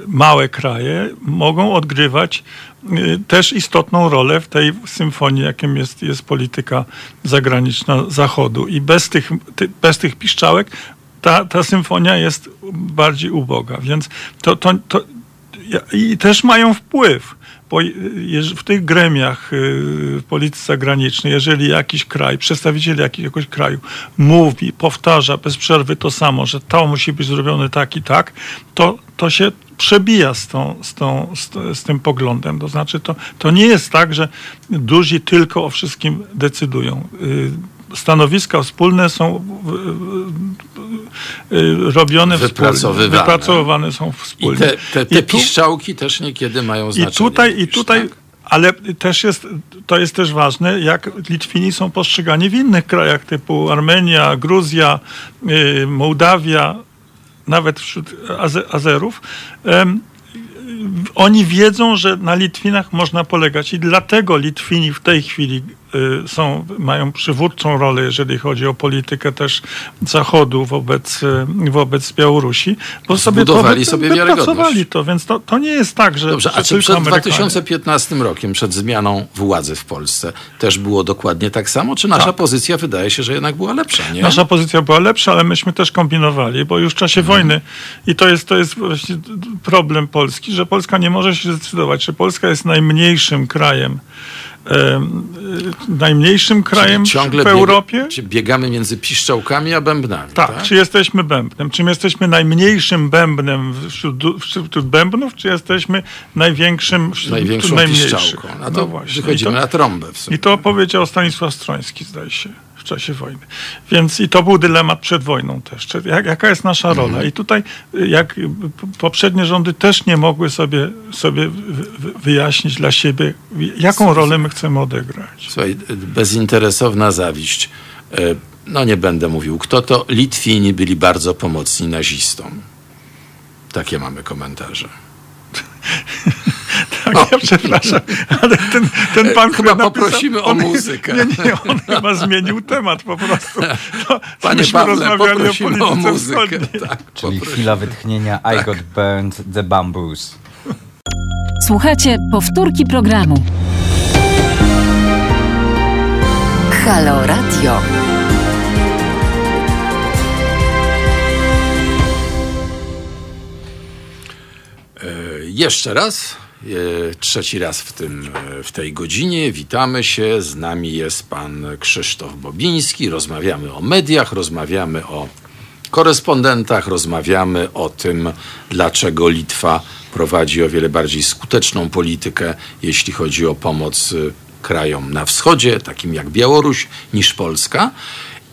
małe kraje, mogą odgrywać y, też istotną rolę w tej symfonii, jakim jest, jest polityka zagraniczna Zachodu. I bez tych, bez tych piszczałek ta, ta symfonia jest bardziej uboga. Więc to, to, to i też mają wpływ. Bo w tych gremiach y, w polityce zagranicznej, jeżeli jakiś kraj, przedstawiciel jakiegoś kraju mówi, powtarza bez przerwy to samo, że to musi być zrobione tak i tak, to, to się przebija z, tą, z, tą, z, z, tym poglądem. To znaczy, to, to nie jest tak, że duzi tylko o wszystkim decydują. Y, stanowiska wspólne są robione wypracowywane. Wspólnie, wypracowywane są wspólnie. I te, te, te I tu, piszczałki też niekiedy mają znaczenie. I tutaj, i tutaj tak? ale też jest, to jest też ważne, jak Litwini są postrzegani w innych krajach typu Armenia, Gruzja, Mołdawia, nawet wśród Azerów oni wiedzą, że na Litwinach można polegać i dlatego Litwini w tej chwili y, są, mają przywódczą rolę, jeżeli chodzi o politykę też Zachodu wobec, y, wobec Białorusi, bo sobie Budowali to, sobie wiarygodność. to, więc to, to nie jest tak, że Dobrze, że a czy przed Amerykanie. 2015 rokiem, przed zmianą władzy w Polsce też było dokładnie tak samo, czy nasza tak. pozycja wydaje się, że jednak była lepsza, nie? Nasza pozycja była lepsza, ale myśmy też kombinowali, bo już w czasie hmm. wojny i to jest, to jest właśnie problem Polski, że Polska nie może się zdecydować, czy Polska jest najmniejszym krajem najmniejszym krajem w Europie. Biega, czy biegamy między piszczałkami a bębnami. Tak, tak, czy jesteśmy bębnem? Czy jesteśmy najmniejszym bębnem wśród, wśród bębnów, czy jesteśmy największym wśród Największą najmniejszym? piszczałką. A to no właśnie. wychodzimy to, na trąbę. I to powiedział Stanisław Stroński, zdaje się w czasie wojny. Więc i to był dylemat przed wojną też. Jak, jaka jest nasza rola? Mhm. I tutaj, jak poprzednie rządy też nie mogły sobie, sobie wyjaśnić dla siebie, jaką rolę my chcemy odegrać. Słuchaj, bezinteresowna zawiść. E, no nie będę mówił, kto to. Litwini byli bardzo pomocni nazistom. Takie mamy komentarze. tak, ja przepraszam, ale ten, ten pan, Chyba poprosimy o muzykę. Nie, nie, on chyba zmienił temat po prostu. To, Panie Pawle, poprosimy o, o muzykę. Tak, Czyli chwila wytchnienia I tak. got burned the bamboos. Słuchajcie powtórki programu. Halo Radio. Jeszcze raz, e, trzeci raz w, tym, e, w tej godzinie. Witamy się. Z nami jest pan Krzysztof Bobiński. Rozmawiamy o mediach, rozmawiamy o korespondentach, rozmawiamy o tym, dlaczego Litwa prowadzi o wiele bardziej skuteczną politykę, jeśli chodzi o pomoc krajom na wschodzie, takim jak Białoruś, niż Polska.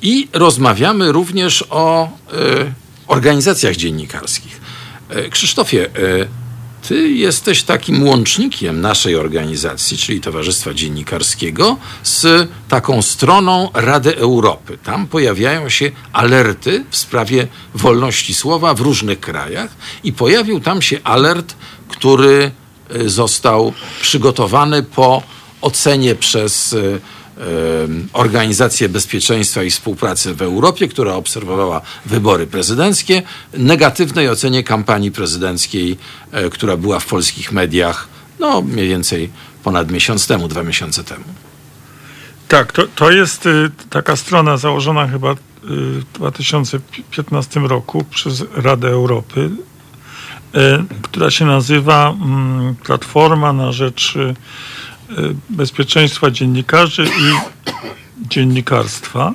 I rozmawiamy również o y, organizacjach dziennikarskich. Krzysztofie, y, ty jesteś takim łącznikiem naszej organizacji, czyli Towarzystwa Dziennikarskiego, z taką stroną Rady Europy. Tam pojawiają się alerty w sprawie wolności słowa w różnych krajach i pojawił tam się alert, który został przygotowany po ocenie przez e, e, Organizację Bezpieczeństwa i Współpracy w Europie, która obserwowała wybory prezydenckie, negatywnej ocenie kampanii prezydenckiej, e, która była w polskich mediach no mniej więcej ponad miesiąc temu, dwa miesiące temu. Tak, to, to jest y, taka strona założona chyba y, w 2015 roku przez Radę Europy, y, która się nazywa mm, Platforma na rzecz bezpieczeństwa dziennikarzy i dziennikarstwa.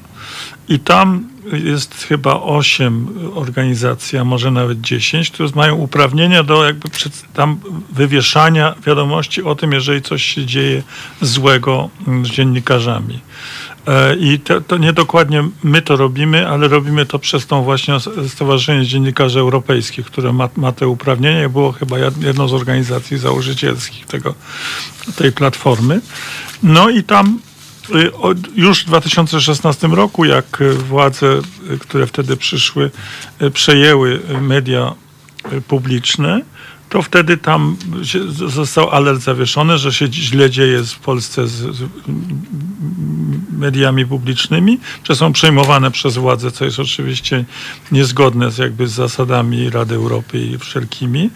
I tam jest chyba osiem organizacji, a może nawet dziesięć, które mają uprawnienia do jakby tam wywieszania wiadomości o tym, jeżeli coś się dzieje złego z dziennikarzami. E, I to, to niedokładnie my to robimy, ale robimy to przez tą właśnie Stowarzyszenie Dziennikarzy Europejskich, które ma, ma te uprawnienia było chyba jedną z organizacji założycielskich tego, tej platformy. No i tam y, już w 2016 roku, jak władze, y, które wtedy przyszły, y, przejęły media publiczne, to wtedy tam został alert zawieszony, że się źle dzieje w Polsce z, mediami publicznymi, że są przejmowane przez władze, co jest oczywiście niezgodne z jakby z zasadami Rady Europy i wszelkimi.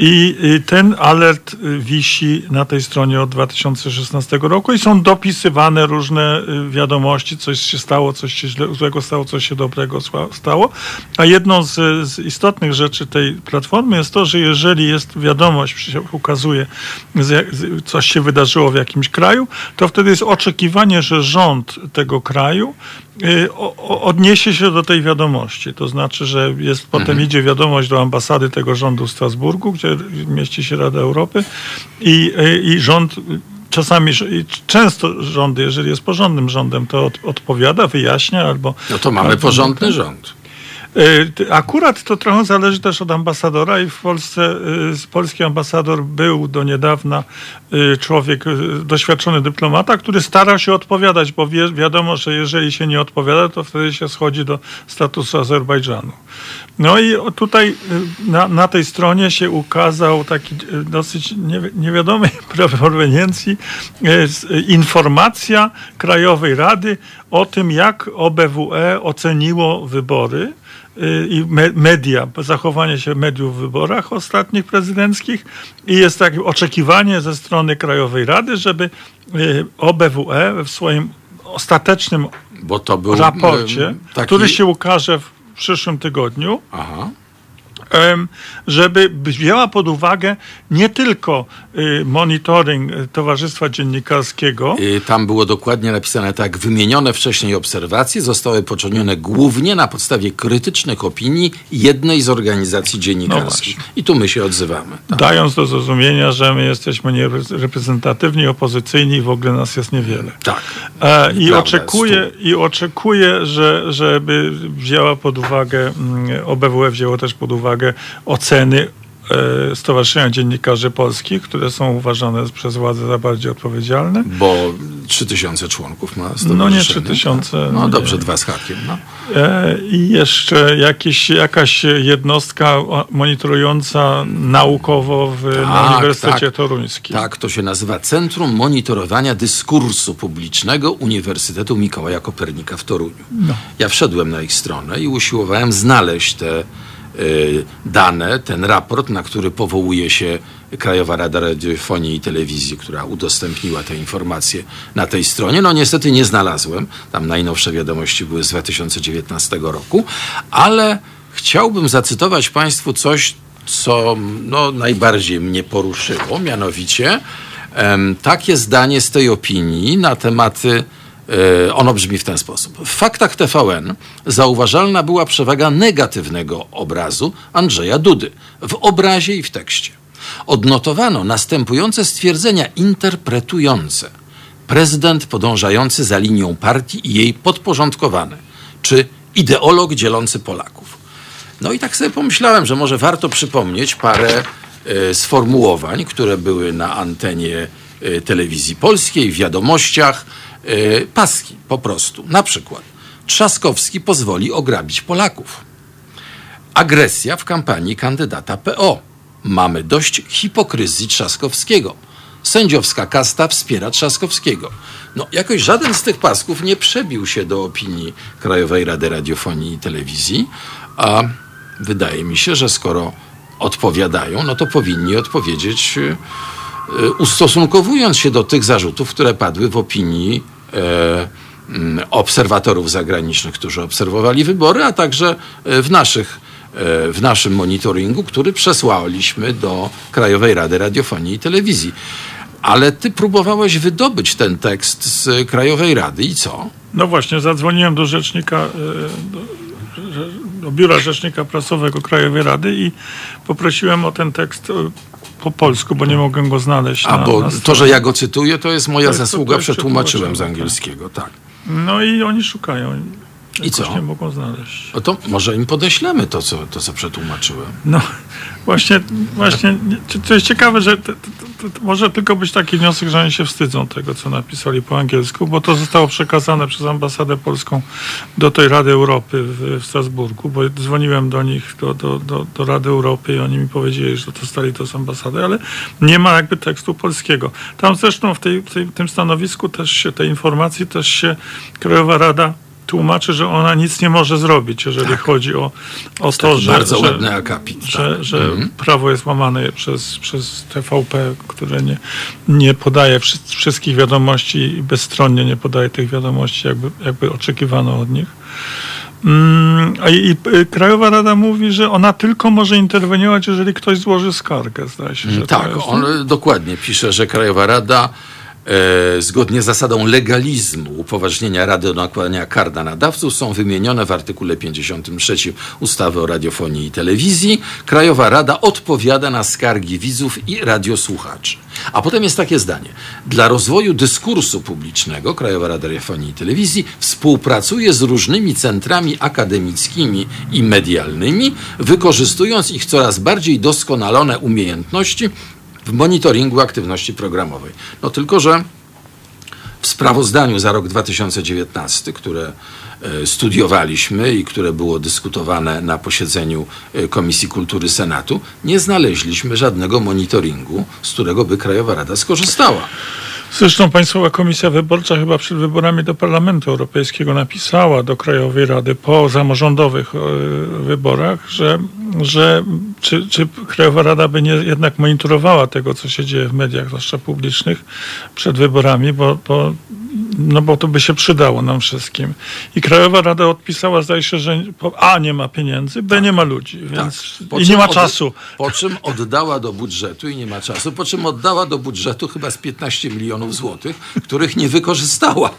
I ten alert wisi na tej stronie od 2016 roku i są dopisywane różne y, wiadomości, coś się stało, coś się złego stało, coś się dobrego stało. A jedną z, z istotnych rzeczy tej platformy jest to, że jeżeli jest wiadomość, się ukazuje, coś się wydarzyło w jakimś kraju, to wtedy jest oczekiwanie, że rząd tego kraju y, odniesie się do tej wiadomości. To znaczy, że jest, potem mhm. idzie wiadomość do ambasady tego rządu w Strasburgu, gdzie mieści się Rada Europy i, i rząd czasami, często rządy, jeżeli jest porządnym rządem, to od, odpowiada, wyjaśnia albo... No to mamy porządny rząd. Y, akurat to trochę zależy też od ambasadora i w Polsce y, polski ambasador był do niedawna człowiek, doświadczony dyplomata, który stara się odpowiadać, bo wiadomo, że jeżeli się nie odpowiada, to wtedy się schodzi do statusu Azerbejdżanu. No i tutaj na, na tej stronie się ukazał taki dosyć niewiadomej proweniencji informacja Krajowej Rady o tym, jak OBWE oceniło wybory y, i media, zachowanie się mediów w wyborach ostatnich prezydenckich. I jest takie oczekiwanie ze strony Krajowej Rady, żeby y, OBWE w swoim ostatecznym był, raporcie, taki... który się ukaże w przyszłym tygodniu, Aha żeby wzięła pod uwagę nie tylko y, monitoring y, Towarzystwa Dziennikarskiego. Y, tam było dokładnie napisane tak, wymienione wcześniej obserwacje zostały poczynione głównie na podstawie krytycznych opinii jednej z organizacji dziennikarskich. No I tu my się odzywamy. Tak. Dając do zrozumienia, że my jesteśmy niereprezentatywni, opozycyjni i w ogóle nas jest niewiele. Tak. E, I, oczekuję, I oczekuję, że, żeby wzięła pod uwagę, mm, OBWE wzięło też pod uwagę uwagę oceny e, Stowarzyszenia Dziennikarzy Polskich, które są uważane przez władze za bardziej odpowiedzialne. Bo 3000 członków ma stowarzyszenie. No nie 3000. Tak? No nie. dobrze, dwa z hakiem. No. E, I jeszcze jakieś, jakaś jednostka monitorująca naukowo w, tak, na Uniwersytecie tak, Toruńskim. Tak, to się nazywa Centrum Monitorowania Dyskursu Publicznego Uniwersytetu Mikołaja Kopernika w Toruniu. No. Ja wszedłem na ich stronę i usiłowałem znaleźć te dane, ten raport, na który powołuje się Krajowa Rada Radiofonii i Telewizji, która udostępniła te informacje na tej stronie. No niestety nie znalazłem. Tam najnowsze wiadomości były z 2019 roku, ale chciałbym zacytować Państwu coś, co no, najbardziej mnie poruszyło, mianowicie um, takie zdanie z tej opinii na tematy ono brzmi w ten sposób. W faktach TVN zauważalna była przewaga negatywnego obrazu Andrzeja Dudy w obrazie i w tekście. Odnotowano następujące stwierdzenia interpretujące. Prezydent podążający za linią partii i jej podporządkowane, czy ideolog dzielący Polaków. No i tak sobie pomyślałem, że może warto przypomnieć parę y, sformułowań, które były na antenie y, telewizji polskiej, w wiadomościach, E, paski po prostu. Na przykład Trzaskowski pozwoli ograbić Polaków. Agresja w kampanii kandydata PO. Mamy dość hipokryzji Trzaskowskiego. Sędziowska kasta wspiera Trzaskowskiego. No, jakoś żaden z tych pasków nie przebił się do opinii Krajowej Rady Radiofonii i Telewizji, a wydaje mi się, że skoro odpowiadają, no to powinni odpowiedzieć e, e, ustosunkowując się do tych zarzutów, które padły w opinii E, mm, obserwatorów zagranicznych, którzy obserwowali wybory, a także e, w naszych e, w naszym monitoringu, który przesłaliśmy do Krajowej Rady Radiofonii i Telewizji. Ale ty próbowałeś wydobyć ten tekst z Krajowej Rady i co? No właśnie, zadzwoniłem do rzecznika, do, do Biura Rzecznika Prasowego Krajowej Rady i poprosiłem o ten tekst po polsku, bo nie mogłem go znaleźć. A na, bo na to, że ja go cytuję, to jest moja to zasługa, to przetłumaczyłem z angielskiego, tak. No i oni szukają. I co? nie mogą znaleźć. No to może im podeślemy to, co, to, co przetłumaczyłem. No właśnie, właśnie to jest ciekawe, że to, to, to, może tylko być taki wniosek, że oni się wstydzą tego, co napisali po angielsku, bo to zostało przekazane przez ambasadę polską do tej Rady Europy w, w Strasburgu, bo dzwoniłem do nich, do, do, do, do Rady Europy i oni mi powiedzieli, że dostali to z ambasady, ale nie ma jakby tekstu polskiego. Tam zresztą w, tej, tej, tym stanowisku też się, tej informacji też się Krajowa Rada tłumaczy, że ona nic nie może zrobić, jeżeli tak. chodzi o, o to, że, bardzo że, ładny akapit, że, tak. że mhm. prawo jest łamane przez, przez TVP, które nie, nie podaje wszystkich wiadomości i bezstronnie nie podaje tych wiadomości, jakby, jakby oczekiwano od nich. Mm, I, I, Krajowa Rada mówi, że ona tylko może interweniować, jeżeli ktoś złoży skargę, zdaje się. Że tak, on dokładnie pisze, że Krajowa Rada zgodnie z zasadą legalizmu upoważnienia Rady do nakładania kar na nadawców są wymienione w artykule 53 ustawy o radiofonii i telewizji. Krajowa Rada odpowiada na skargi widzów i radiosłuchaczy. A potem jest takie zdanie. Dla rozwoju dyskursu publicznego Krajowa Rada Radiofonii i Telewizji współpracuje z różnymi centrami akademickimi i medialnymi, wykorzystując ich coraz bardziej doskonalone umiejętności w monitoringu aktywności programowej. No tylko, że w sprawozdaniu za rok 2019, które e, studiowaliśmy i które było dyskutowane na posiedzeniu e, Komisji Kultury Senatu, nie znaleźliśmy żadnego monitoringu, z którego by Krajowa Rada skorzystała. Zresztą Państwowa Komisja Wyborcza chyba przed wyborami do Parlamentu Europejskiego napisała do Krajowej Rady po samorządowych e, wyborach, że, że czy, czy Krajowa Rada by nie jednak monitorowała tego, co się dzieje w mediach, zwłaszcza publicznych, przed wyborami, bo, bo no bo to by się przydało nam wszystkim. I Krajowa Rada odpisała, zdaje się, że A nie ma pieniędzy, B tak. nie ma ludzi, więc tak. i nie ma czasu. Po czym oddała do budżetu i nie ma czasu, po czym oddała do budżetu chyba z 15 milionów złotych, których nie wykorzystała.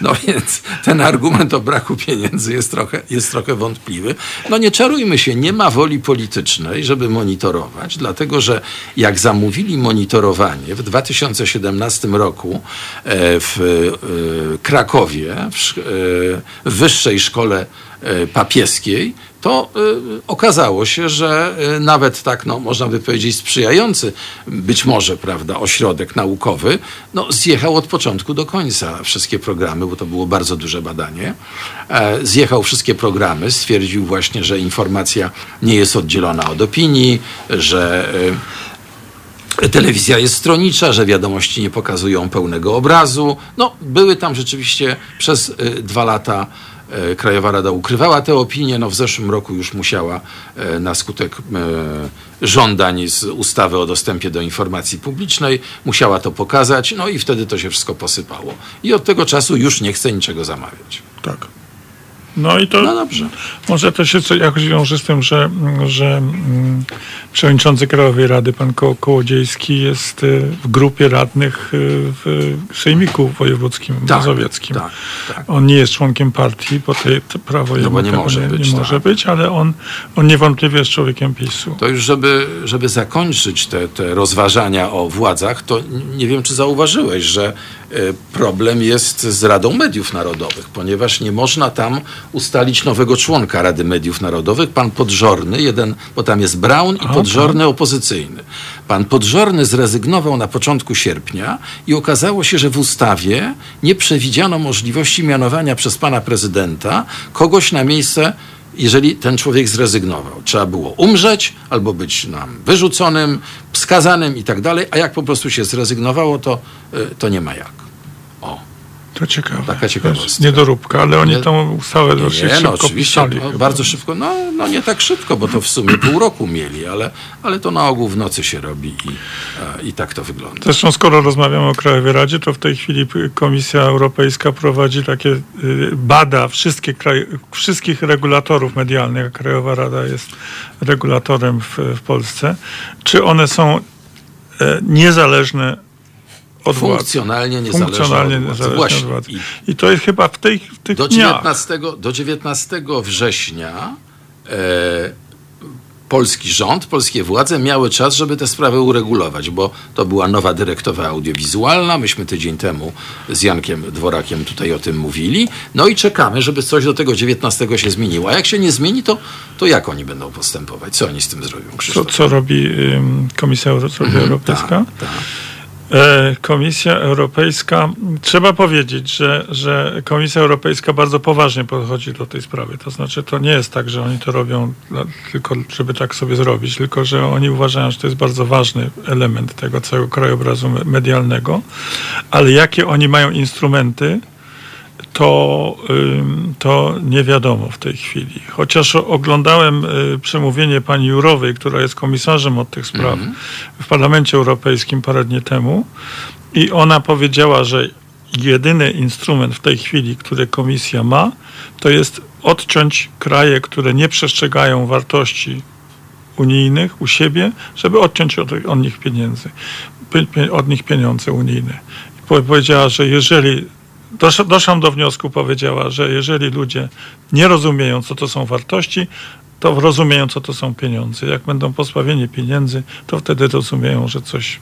No więc ten argument o braku pieniędzy jest trochę, jest trochę wątpliwy. No nie czarujmy się, nie ma woli politycznej, żeby monitorować, dlatego że jak zamówili monitorowanie w 2017 roku e, w e, Krakowie, w e, Wyższej Szkole Papieskiej, to y, okazało się, że y, nawet tak, no, można by powiedzieć, sprzyjający być może, prawda, ośrodek naukowy, no, zjechał od początku do końca wszystkie programy, bo to było bardzo duże badanie. E, zjechał wszystkie programy, stwierdził właśnie, że informacja nie jest oddzielona od opinii, że y, telewizja jest stronicza, że wiadomości nie pokazują pełnego obrazu. No, były tam rzeczywiście przez dwa lata Krajowa Rada ukrywała te opinie. No w zeszłym roku już musiała e, na skutek e, żądań z ustawy o dostępie do informacji publicznej, musiała to pokazać, no i wtedy to się wszystko posypało. I od tego czasu już nie chce niczego zamawiać. Tak. No i to no dobrze. może to się jakoś wiąże z tym, że, że mm, przewodniczący Krajowej Rady, pan Ko Kołodziejski, jest y, w grupie radnych y, w Sejmiku Wojewódzkim tak, Mazowieckim. Tak, tak. On nie jest członkiem partii, bo te, te prawo no nie może, nie, być, nie może tak. być, ale on, on niewątpliwie jest człowiekiem PiSu. To już, żeby, żeby zakończyć te, te rozważania o władzach, to nie wiem, czy zauważyłeś, że problem jest z Radą Mediów Narodowych, ponieważ nie można tam ustalić nowego członka Rady Mediów Narodowych, pan Podżorny, jeden, bo tam jest Brown i Podżorny opozycyjny. Pan Podżorny zrezygnował na początku sierpnia i okazało się, że w ustawie nie przewidziano możliwości mianowania przez pana prezydenta kogoś na miejsce jeżeli ten człowiek zrezygnował. Trzeba było umrzeć albo być nam wyrzuconym, skazanym i tak dalej, a jak po prostu się zrezygnowało, to, y, to nie ma jak. To ciekawe. Taka ciekawostka. Niedoróbka, ale oni tą ustawę dosyć nie, no, szybko oczywiście, pisali. No, bardzo szybko, no, no nie tak szybko, bo to w sumie pół roku mieli, ale, ale to na ogół w nocy się robi i, i tak to wygląda. Zresztą skoro rozmawiamy o Krajowej Radzie, to w tej chwili Komisja Europejska prowadzi takie, y, bada wszystkie kraj, wszystkich regulatorów medialnych, a Krajowa Rada jest regulatorem w, w Polsce. Czy one są e, niezależne od funkcjonalnie władzy. Funkcjonalnie niezależnie Właśnie. od władzy. I, I, to jest chyba w, tej, w tych do 19, dniach. Do 19 września e, polski rząd, polskie władze miały czas, żeby te sprawy uregulować, bo to była nowa dyrektywa audiowizualna. Myśmy tydzień temu z Jankiem Dworakiem tutaj o tym mówili. No i czekamy, żeby coś do tego 19 się zmieniło. A jak się nie zmieni, to, to jak oni będą postępować? Co oni z tym zrobią? Co, co robi ym, Komisja Europejska? Ta, ta. E, Komisja Europejska, trzeba powiedzieć, że, że Komisja Europejska bardzo poważnie podchodzi do tej sprawy. To znaczy, to nie jest tak, że oni to robią tylko, żeby tak sobie zrobić, tylko że oni uważają, że to jest bardzo ważny element tego całego krajobrazu medialnego. Ale jakie oni mają instrumenty, to, to nie wiadomo w tej chwili. Chociaż oglądałem y, przemówienie pani Jurowej, która jest komisarzem od tych spraw mm -hmm. w Parlamencie Europejskim parę dni temu i ona powiedziała, że jedyny instrument w tej chwili, który komisja ma, to jest odciąć kraje, które nie przestrzegają wartości unijnych u siebie, żeby odciąć od, od nich pieniędzy, od nich pieniądze unijne. Powiedziała, że jeżeli doszłam do wniosku, powiedziała, że jeżeli ludzie nie rozumieją, co to są wartości, to rozumieją, co to są pieniądze. Jak będą pozbawieni pieniędzy, to wtedy rozumieją, że coś,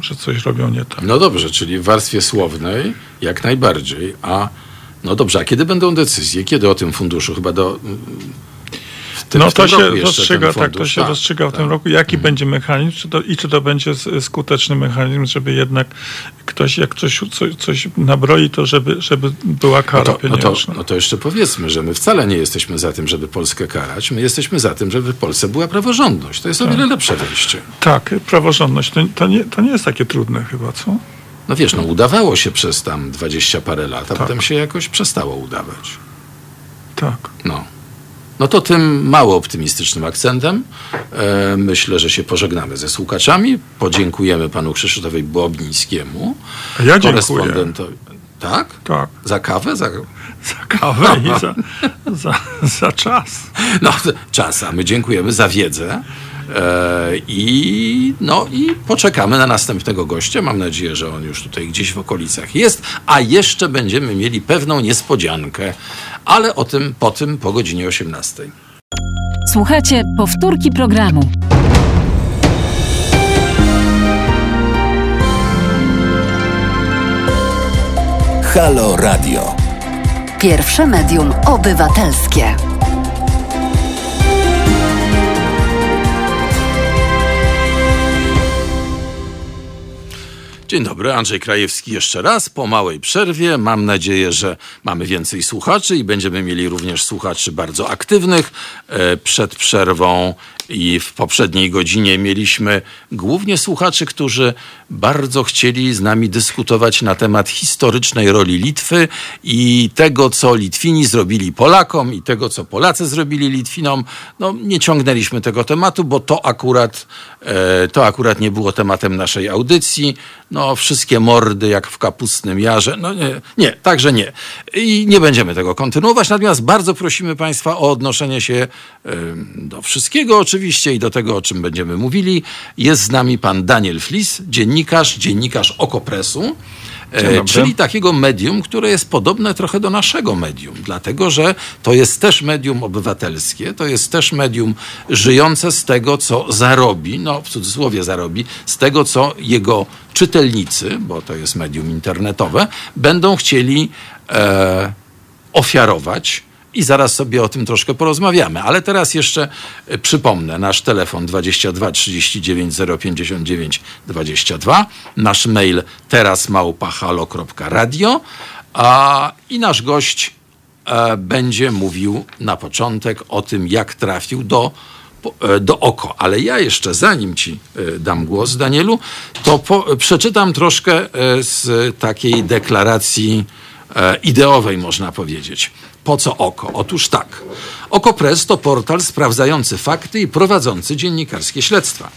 że coś robią nie tak. No dobrze, czyli w warstwie słownej jak najbardziej, a no dobrze, a kiedy będą decyzje? Kiedy o tym funduszu? Chyba do tym, no to się rozstrzyga, tak, to się tak, rozstrzyga w tak. tym roku, jaki mhm. będzie mechanizm czy to, i czy to będzie skuteczny mechanizm, żeby jednak ktoś, jak coś, coś, coś nabroi, to żeby, żeby była kara no to, pieniężna. No to, no to jeszcze powiedzmy, że my wcale nie jesteśmy za tym, żeby Polskę karać, my jesteśmy za tym, żeby w Polsce była praworządność. To jest tak. o wiele lepsze wejście. Tak, praworządność to, to, nie, to nie jest takie trudne chyba, co? No wiesz, no udawało się przez tam dwadzieścia parę lat, a tak. potem się jakoś przestało udawać. Tak. No. No to tym mało optymistycznym akcentem e, myślę, że się pożegnamy ze słuchaczami. Podziękujemy panu Krzysztofowi Błobińskiemu. Ja dziękuję. Tak? Tak. Za kawę? Za, za kawę i za, za, za czas. No, czas, a my dziękujemy za wiedzę. E, I, no, I poczekamy na następnego gościa. Mam nadzieję, że on już tutaj gdzieś w okolicach jest. A jeszcze będziemy mieli pewną niespodziankę, ale o tym po tym po godzinie 18. Słuchajcie, powtórki programu. Halo Radio. Pierwsze medium obywatelskie. Dzień dobry, Andrzej Krajewski jeszcze raz po małej przerwie. Mam nadzieję, że mamy więcej słuchaczy i będziemy mieli również słuchaczy bardzo aktywnych. E, przed przerwą i w poprzedniej godzinie mieliśmy głównie słuchaczy, którzy bardzo chcieli z nami dyskutować na temat historycznej roli Litwy i tego, co Litwini zrobili Polakom i tego, co Polacy zrobili Litwinom. No, nie ciągnęliśmy tego tematu, bo to akurat, e, to akurat nie było tematem naszej audycji. No, wszystkie mordy jak w kapustnym jarze. No nie, nie, także nie. I nie będziemy tego kontynuować. Natomiast bardzo prosimy Państwa o odnoszenie się e, do wszystkiego oczywiście i do tego, o czym będziemy mówili. Jest z nami pan Daniel Flis, dziennikarz, dziennikarz Okopresu. E, czyli takiego medium, które jest podobne trochę do naszego medium, dlatego że to jest też medium obywatelskie, to jest też medium żyjące z tego, co zarobi, no w cudzysłowie zarobi, z tego, co jego czytelnicy, bo to jest medium internetowe, będą chcieli e, ofiarować i zaraz sobie o tym troszkę porozmawiamy. Ale teraz jeszcze e, przypomnę nasz telefon 22 39 059 22, nasz mail terasmałpahalo.radio a, i nasz gość e, będzie mówił na początek o tym, jak trafił do e, do oko. Ale ja jeszcze, zanim ci e, dam głos, Danielu, to po, przeczytam troszkę z takiej deklaracji ideowej, można powiedzieć. Po co oko? Otóż tak. Okopres to portal sprawdzający fakty i prowadzący dziennikarskie śledztwa.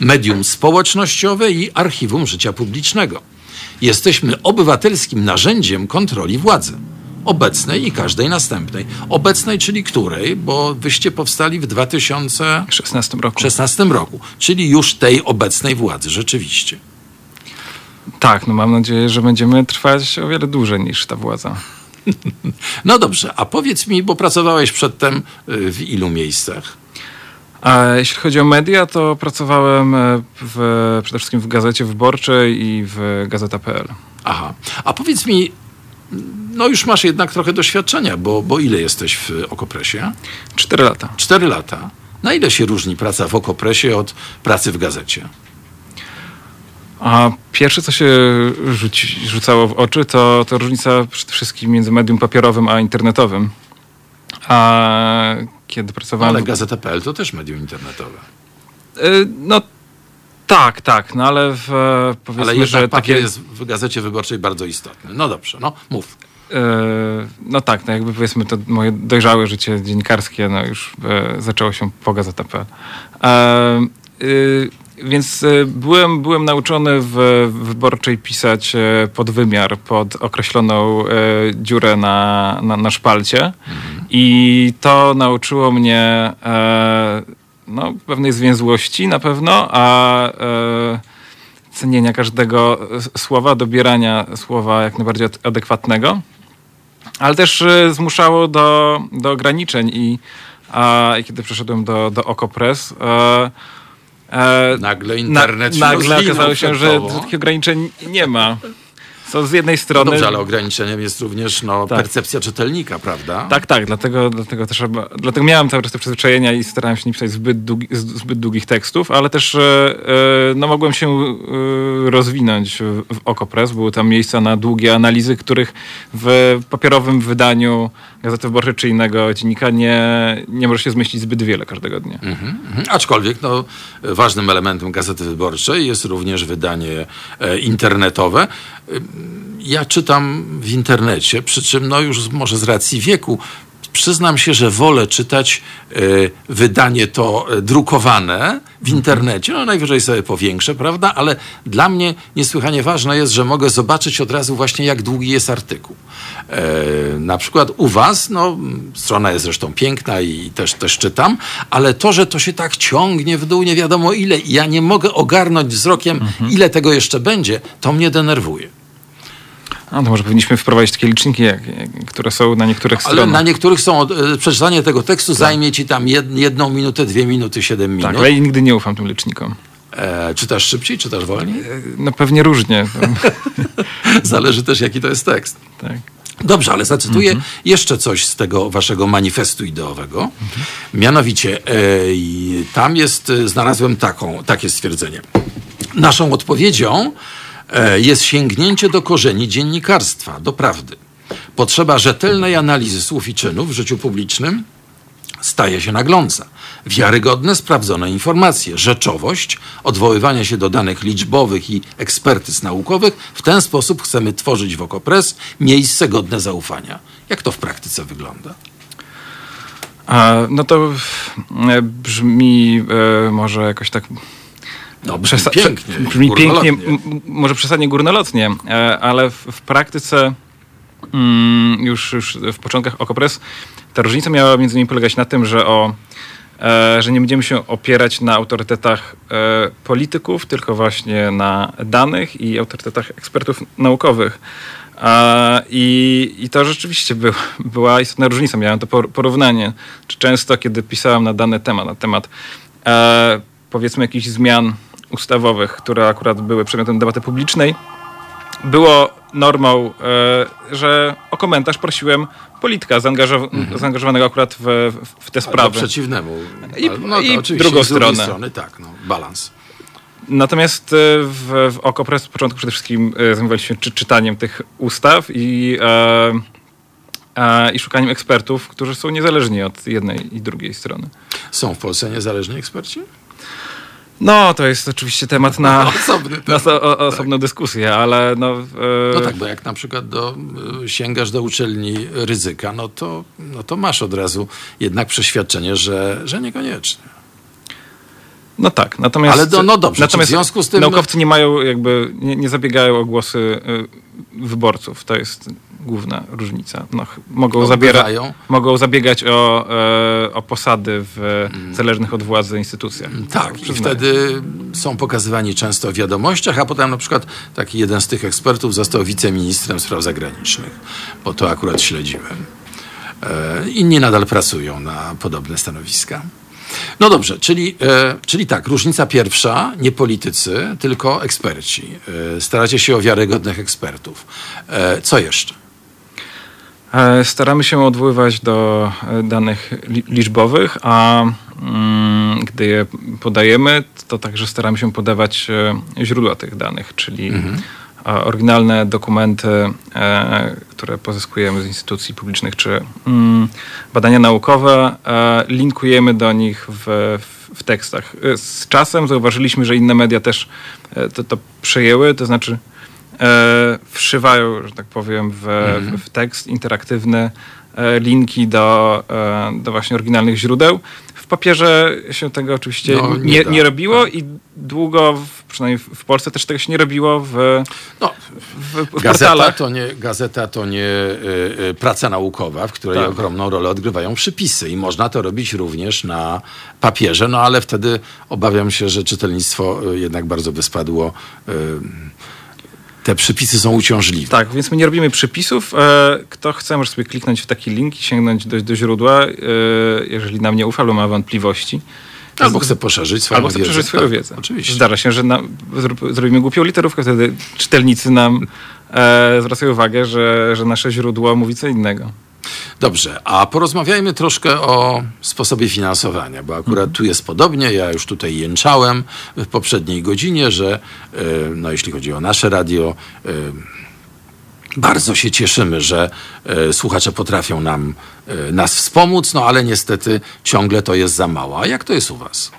Medium społecznościowe i archiwum życia publicznego. Jesteśmy obywatelskim narzędziem kontroli władzy. Obecnej i każdej następnej. Obecnej, czyli której? Bo wyście powstali w 2016 roku. 16 roku, czyli już tej obecnej władzy, rzeczywiście. Tak, no mam nadzieję, że będziemy trwać o wiele dłużej niż ta władza. No dobrze, a powiedz mi, bo pracowałeś przedtem y, w ilu miejscach? A jeśli chodzi o media, to pracowałem e, w, przede wszystkim w Gazecie Wyborczej i w Gazeta.pl. Aha. A powiedz mi, no już masz jednak trochę doświadczenia, bo, bo ile jesteś w Okopresie? Cztery lata. Cztery lata. Na ile się różni praca w Okopresie od pracy w gazecie? A pierwsze, co się rzuci, rzucało w oczy, to, to różnica przede wszystkim między medium papierowym a internetowym. A kiedy pracowałem... Ale Gazeta.pl to też medium internetowe. Y, no tak, tak, no ale w, powiedzmy, ale że takie jest w Gazecie Wyborczej bardzo istotny. No dobrze, no mów. Y, no tak, no jakby powiedzmy to moje dojrzałe życie dziennikarskie no już e, zaczęło się po Gazeta.pl. E, y, więc e, byłem, byłem nauczony w wyborczej pisać e, pod wymiar, pod określoną e, dziurę na, na, na szpalcie. I to nauczyło mnie no, pewnej zwięzłości na pewno, a cenienia każdego słowa, dobierania słowa jak najbardziej adekwatnego, ale też zmuszało do, do ograniczeń i a, kiedy przeszedłem do, do Okopres, e, nagle internet na, Nagle okazało się, że takich ograniczeń nie ma. Co z jednej strony... No dobrze, ale ograniczeniem jest również no, tak. percepcja czytelnika, prawda? Tak, tak. Dlatego, dlatego też dlatego miałem cały czas te przyzwyczajenia i starałem się nie pisać zbyt, długi, zbyt długich tekstów, ale też e, e, no, mogłem się e, rozwinąć w Okopres. Były tam miejsca na długie analizy, których w papierowym wydaniu Gazety Wyborczej czy innego dziennika nie, nie może się zmieścić zbyt wiele każdego dnia. Mhm, mhm. Aczkolwiek no, ważnym elementem Gazety Wyborczej jest również wydanie e, internetowe. Ja czytam w internecie, przy czym no już może z racji wieku przyznam się, że wolę czytać y, wydanie to e, drukowane w internecie, no najwyżej sobie powiększę, prawda? Ale dla mnie niesłychanie ważne jest, że mogę zobaczyć od razu właśnie, jak długi jest artykuł. E, na przykład u was, no strona jest zresztą piękna i też, też czytam, ale to, że to się tak ciągnie w dół, nie wiadomo ile, i ja nie mogę ogarnąć wzrokiem, mhm. ile tego jeszcze będzie, to mnie denerwuje. A to może powinniśmy wprowadzić takie liczniki, jak, które są na niektórych stronach. Ale na niektórych są, e, przeczytanie tego tekstu tak. zajmie ci tam jed, jedną minutę, dwie minuty, siedem tak, minut. Tak, ale ja nigdy nie ufam tym licznikom. E, czytasz szybciej, czytasz wolniej? E, no pewnie różnie. Zależy też, jaki to jest tekst. Tak. Dobrze, ale zacytuję mhm. jeszcze coś z tego waszego manifestu ideowego. Mhm. Mianowicie, e, tam jest, e, znalazłem taką, takie stwierdzenie. Naszą odpowiedzią jest sięgnięcie do korzeni dziennikarstwa, do prawdy. Potrzeba rzetelnej analizy słów i czynów w życiu publicznym staje się nagląca. Wiarygodne, sprawdzone informacje, rzeczowość, odwoływanie się do danych liczbowych i ekspertyz naukowych. W ten sposób chcemy tworzyć w Okopres miejsce godne zaufania. Jak to w praktyce wygląda? no to e, brzmi e, może jakoś tak no, brzmi pięknie. Brzmi pięknie, może przesadnie górnolotnie, e, ale w, w praktyce mm, już, już w początkach Okopres ta różnica miała między innymi polegać na tym, że o e, że nie będziemy się opierać na autorytetach e, polityków, tylko właśnie na danych i autorytetach ekspertów naukowych. I, I to rzeczywiście był, była istotna różnica. Miałem to porównanie. Często, kiedy pisałem na dany temat, na temat powiedzmy jakichś zmian ustawowych, które akurat były przedmiotem debaty publicznej, było normą, e, że o komentarz prosiłem polityka mhm. zaangażowanego akurat w, w te sprawy. Ale przeciwnemu. I, no, i drugą stronę. strony, tak, no, balans. Natomiast e, w, w Okopres z początku przede wszystkim e, zajmowaliśmy się czy, czytaniem tych ustaw i, e, e, i szukaniem ekspertów, którzy są niezależni od jednej i drugiej strony. Są w Polsce niezależni eksperci? No, to jest oczywiście temat na, Osobny temat, na o, osobną tak. dyskusję, ale no... E... No tak, bo jak na przykład do, e, sięgasz do uczelni ryzyka, no to, no to masz od razu jednak przeświadczenie, że, że niekoniecznie. No tak, natomiast... Ale do, no dobrze, natomiast w związku z tym... Naukowcy nie mają jakby, nie, nie zabiegają o głosy e, wyborców. To jest główna różnica. No, mogą, no, zabiera, mogą zabiegać o, e, o posady w mm. zależnych od władzy instytucjach. Tak, i wtedy są pokazywani często w wiadomościach, a potem na przykład taki jeden z tych ekspertów został wiceministrem spraw zagranicznych, bo to akurat śledziłem. E, inni nadal pracują na podobne stanowiska. No dobrze, czyli, e, czyli tak, różnica pierwsza, nie politycy, tylko eksperci. Staracie się o wiarygodnych ekspertów. Co jeszcze? E, staramy się odwoływać do e, danych liczbowych, a mm, gdy je podajemy, to także staramy się podawać e, źródła tych danych, czyli mhm. oryginalne dokumenty, które pozyskujemy z instytucji publicznych, czy mm, badania naukowe, linkujemy do nich w, w tekstach. Z czasem zauważyliśmy, że inne media też to, to przejęły, to znaczy wszywają, że tak powiem, w, mhm. w tekst interaktywny e, linki do, e, do właśnie oryginalnych źródeł. W papierze się tego oczywiście No, nie nie, nie robiło i długo, przynajmniej w Polsce też tego się nie robiło w, No, w, w Gazeta to nie, gazeta to nie y, praca naukowa, w której Tak. ogromną rolę odgrywają przypisy i można to robić również na papierze, no ale wtedy obawiam się, że czytelnictwo jednak bardzo wyspadło. Y, te przypisy są uciążliwe. Tak, więc my nie robimy przepisów. E, Kto chce, może sobie kliknąć w taki link i sięgnąć do, do źródła, e, jeżeli nam nie ufa lub ma wątpliwości. Albo chce poszerzyć swoją Albo chce wiedzę. przeżyć swoją Tak, wiedzę. Oczywiście. Zdarza się, że na, zrobimy głupią literówkę, wtedy czytelnicy nam e, zwracają uwagę, że, że nasze źródło mówi co innego. Dobrze, a porozmawiajmy troszkę o sposobie finansowania, bo akurat tu jest podobnie. Ja już tutaj jęczałem w poprzedniej godzinie, że e, no, jeśli chodzi o nasze radio, e, bardzo się cieszymy, że e, słuchacze potrafią nam nas wspomóc, no ale niestety ciągle to jest za mało. A jak to jest u was?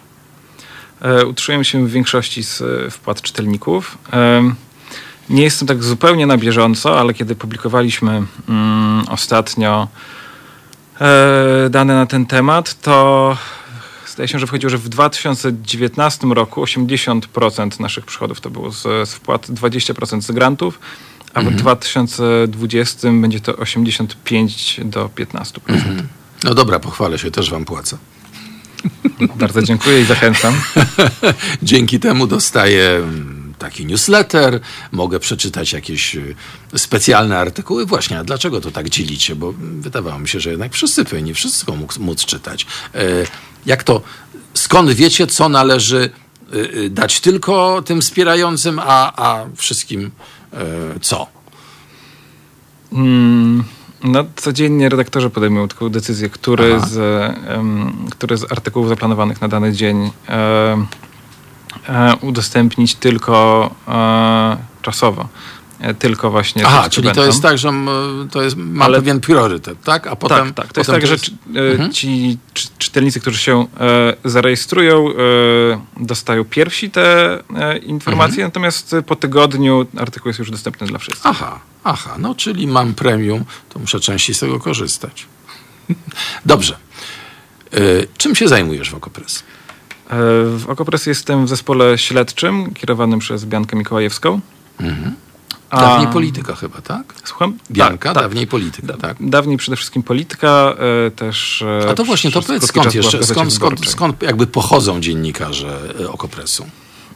Utrzymujemy się w większości z wpłat czytelników. Nie jestem tak zupełnie na bieżąco, ale kiedy publikowaliśmy mm, ostatnio e, dane na ten temat, to zdaje się, że wchodziło, że w 2019 roku 80% naszych przychodów to było z, z wpłat, 20% z grantów, a w 2020 będzie to 85 do 15%. No dobra, pochwalę się, też wam płacę. Bardzo dziękuję i zachęcam. Dzięki temu dostaję mm, taki newsletter, mogę przeczytać jakieś y, specjalne artykuły. Właśnie, a dlaczego to tak dzielicie? Bo mm, wydawało mi się, że jednak wszyscy powinni wszystko móc, móc czytać. E, Jak to, skąd wiecie, co należy y, y, dać tylko tym wspierającym, a, a wszystkim e, co? Mm, No, codziennie redaktorzy podejmują taką decyzję, który Aha. z, em, który z artykułów zaplanowanych na dany dzień e, udostępnić tylko e, czasowo. E, tylko właśnie Aha, czyli to jest tak, że to jest, ma Ale- pewien priorytet, tak? A potem, tak, tak. To jest potem tak, że czy, e, ci czy, czytelnicy, którzy się e, zarejestrują, e, dostają pierwsi te e, informacje, natomiast e, po tygodniu artykuł jest już dostępny dla wszystkich. Aha, aha, no czyli mam premium, to muszę częściej z tego korzystać. Dobrze. Czym się zajmujesz w Okopres? E, W Okopres jestem w zespole śledczym kierowanym przez Biankę Mikołajewską. A- Dawniej polityka chyba, tak? Słucham? Bianka, Tak, tak. dawniej polityka, tak? Dawniej przede wszystkim polityka, e, też... e, A to właśnie, to powiedz skąd jeszcze, skąd, skąd, skąd jakby pochodzą dziennikarze Okopresu?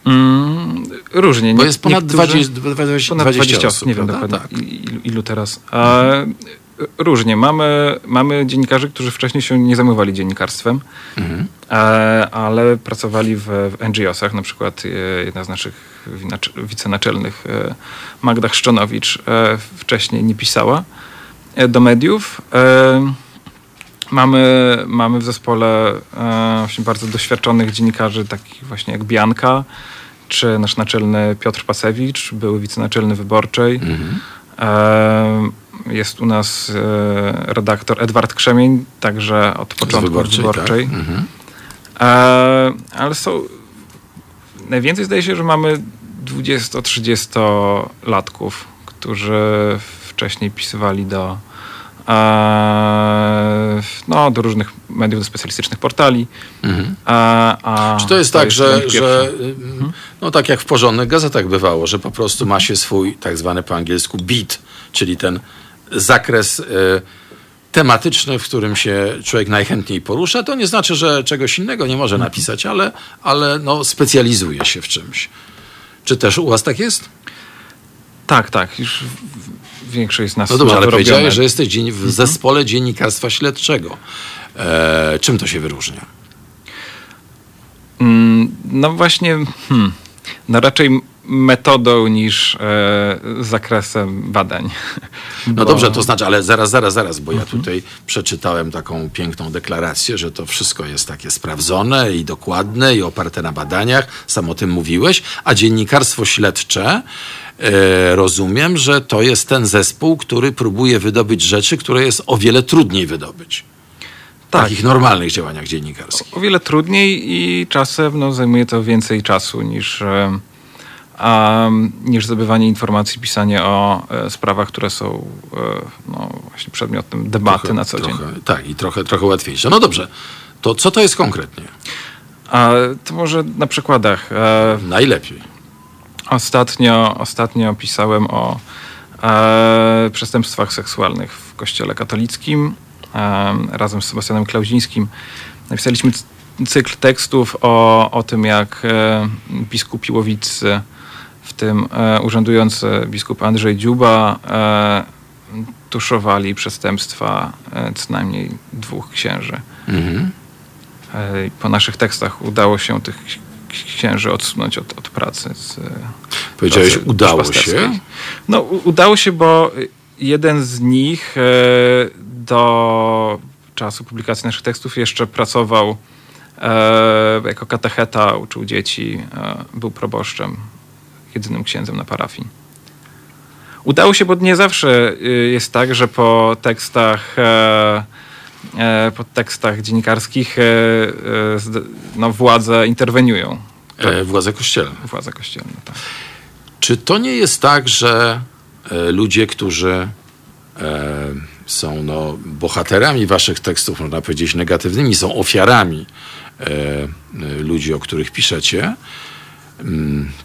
Mm, różnie. Bo jest ponad niektórzy- 20, 20, Ponad 20 osób, nie wiem dokładnie Tak. ilu, ilu teraz. E, różnie. Mamy, mamy dziennikarzy, którzy wcześniej się nie zajmowali dziennikarstwem, Mhm. e, ale pracowali w, w NGO-sach. Na przykład e, jedna z naszych wicenaczelnych, e, Magda Chrzczonowicz, e, wcześniej nie pisała do mediów. Mamy, mamy w zespole właśnie bardzo doświadczonych dziennikarzy, takich właśnie jak Bianka, czy nasz naczelny Piotr Pasewicz, były wicenaczelny wyborczej. E, jest u nas e, redaktor Edward Krzemień, także od początku wyborczej, wyborczej. Tak? Mhm. E, ale są. Najwięcej zdaje się, że mamy 20-30 latków, którzy wcześniej pisywali do, e, no, do różnych mediów, do specjalistycznych portali. Mhm. A, a Czy to jest tak, że, ten pierwszy. że ym, no tak jak w porządnych gazetach bywało, że po prostu ma się swój tak zwany po angielsku beat, czyli ten zakres y, tematyczny, w którym się człowiek najchętniej porusza, to nie znaczy, że czegoś innego nie może napisać, ale, ale no, specjalizuje się w czymś. Czy też u was tak jest? Tak, tak. Już większość z nas No dobrze, ale wyrobione. powiedziałeś, że jesteś w zespole dziennikarstwa śledczego. E, czym to się wyróżnia? Mm, No właśnie, hmm, no raczej metodą niż e, zakresem badań. No Bo- dobrze, to znaczy, ale zaraz, zaraz, zaraz, bo ja tutaj przeczytałem taką piękną deklarację, że to wszystko jest takie sprawdzone i dokładne i oparte na badaniach, sam o tym mówiłeś, a dziennikarstwo śledcze, e, rozumiem, że to jest ten zespół, który próbuje wydobyć rzeczy, które jest o wiele trudniej wydobyć. Tak. takich normalnych działaniach dziennikarskich. O wiele trudniej i czasem no, zajmuje to więcej czasu niż, e, a, niż zdobywanie informacji, pisanie o e, sprawach, które są e, no, właśnie przedmiotem debaty trochę, na co dzień. Trochę, tak, i trochę, trochę łatwiejsze. No dobrze, to co to jest konkretnie? A to może na przykładach. E, Najlepiej. Ostatnio, ostatnio pisałem o e, przestępstwach seksualnych w kościele katolickim e, razem z Sebastianem Klauzińskim. Napisaliśmy cykl tekstów o, o tym, jak e, biskupi łowicy, w tym e, urzędujący biskup Andrzej Dziuba, e, tuszowali przestępstwa e, co najmniej dwóch księży. Mhm. E, Po naszych tekstach udało się tych księży odsunąć od, od pracy. Z, Powiedziałeś, pracy udało się? No, udało się, bo jeden z nich e, do czasu publikacji naszych tekstów jeszcze pracował e, jako katecheta, uczył dzieci, e, był proboszczem, jedynym księdzem na parafii. Udało się, bo nie zawsze y, jest tak, że po tekstach, e, e, po tekstach dziennikarskich e, no, władze interweniują. E, władze kościelne. Władze kościelne, tak. Czy to nie jest tak, że ludzie, którzy są no, bohaterami waszych tekstów, można powiedzieć negatywnymi, są ofiarami ludzi, o których piszecie,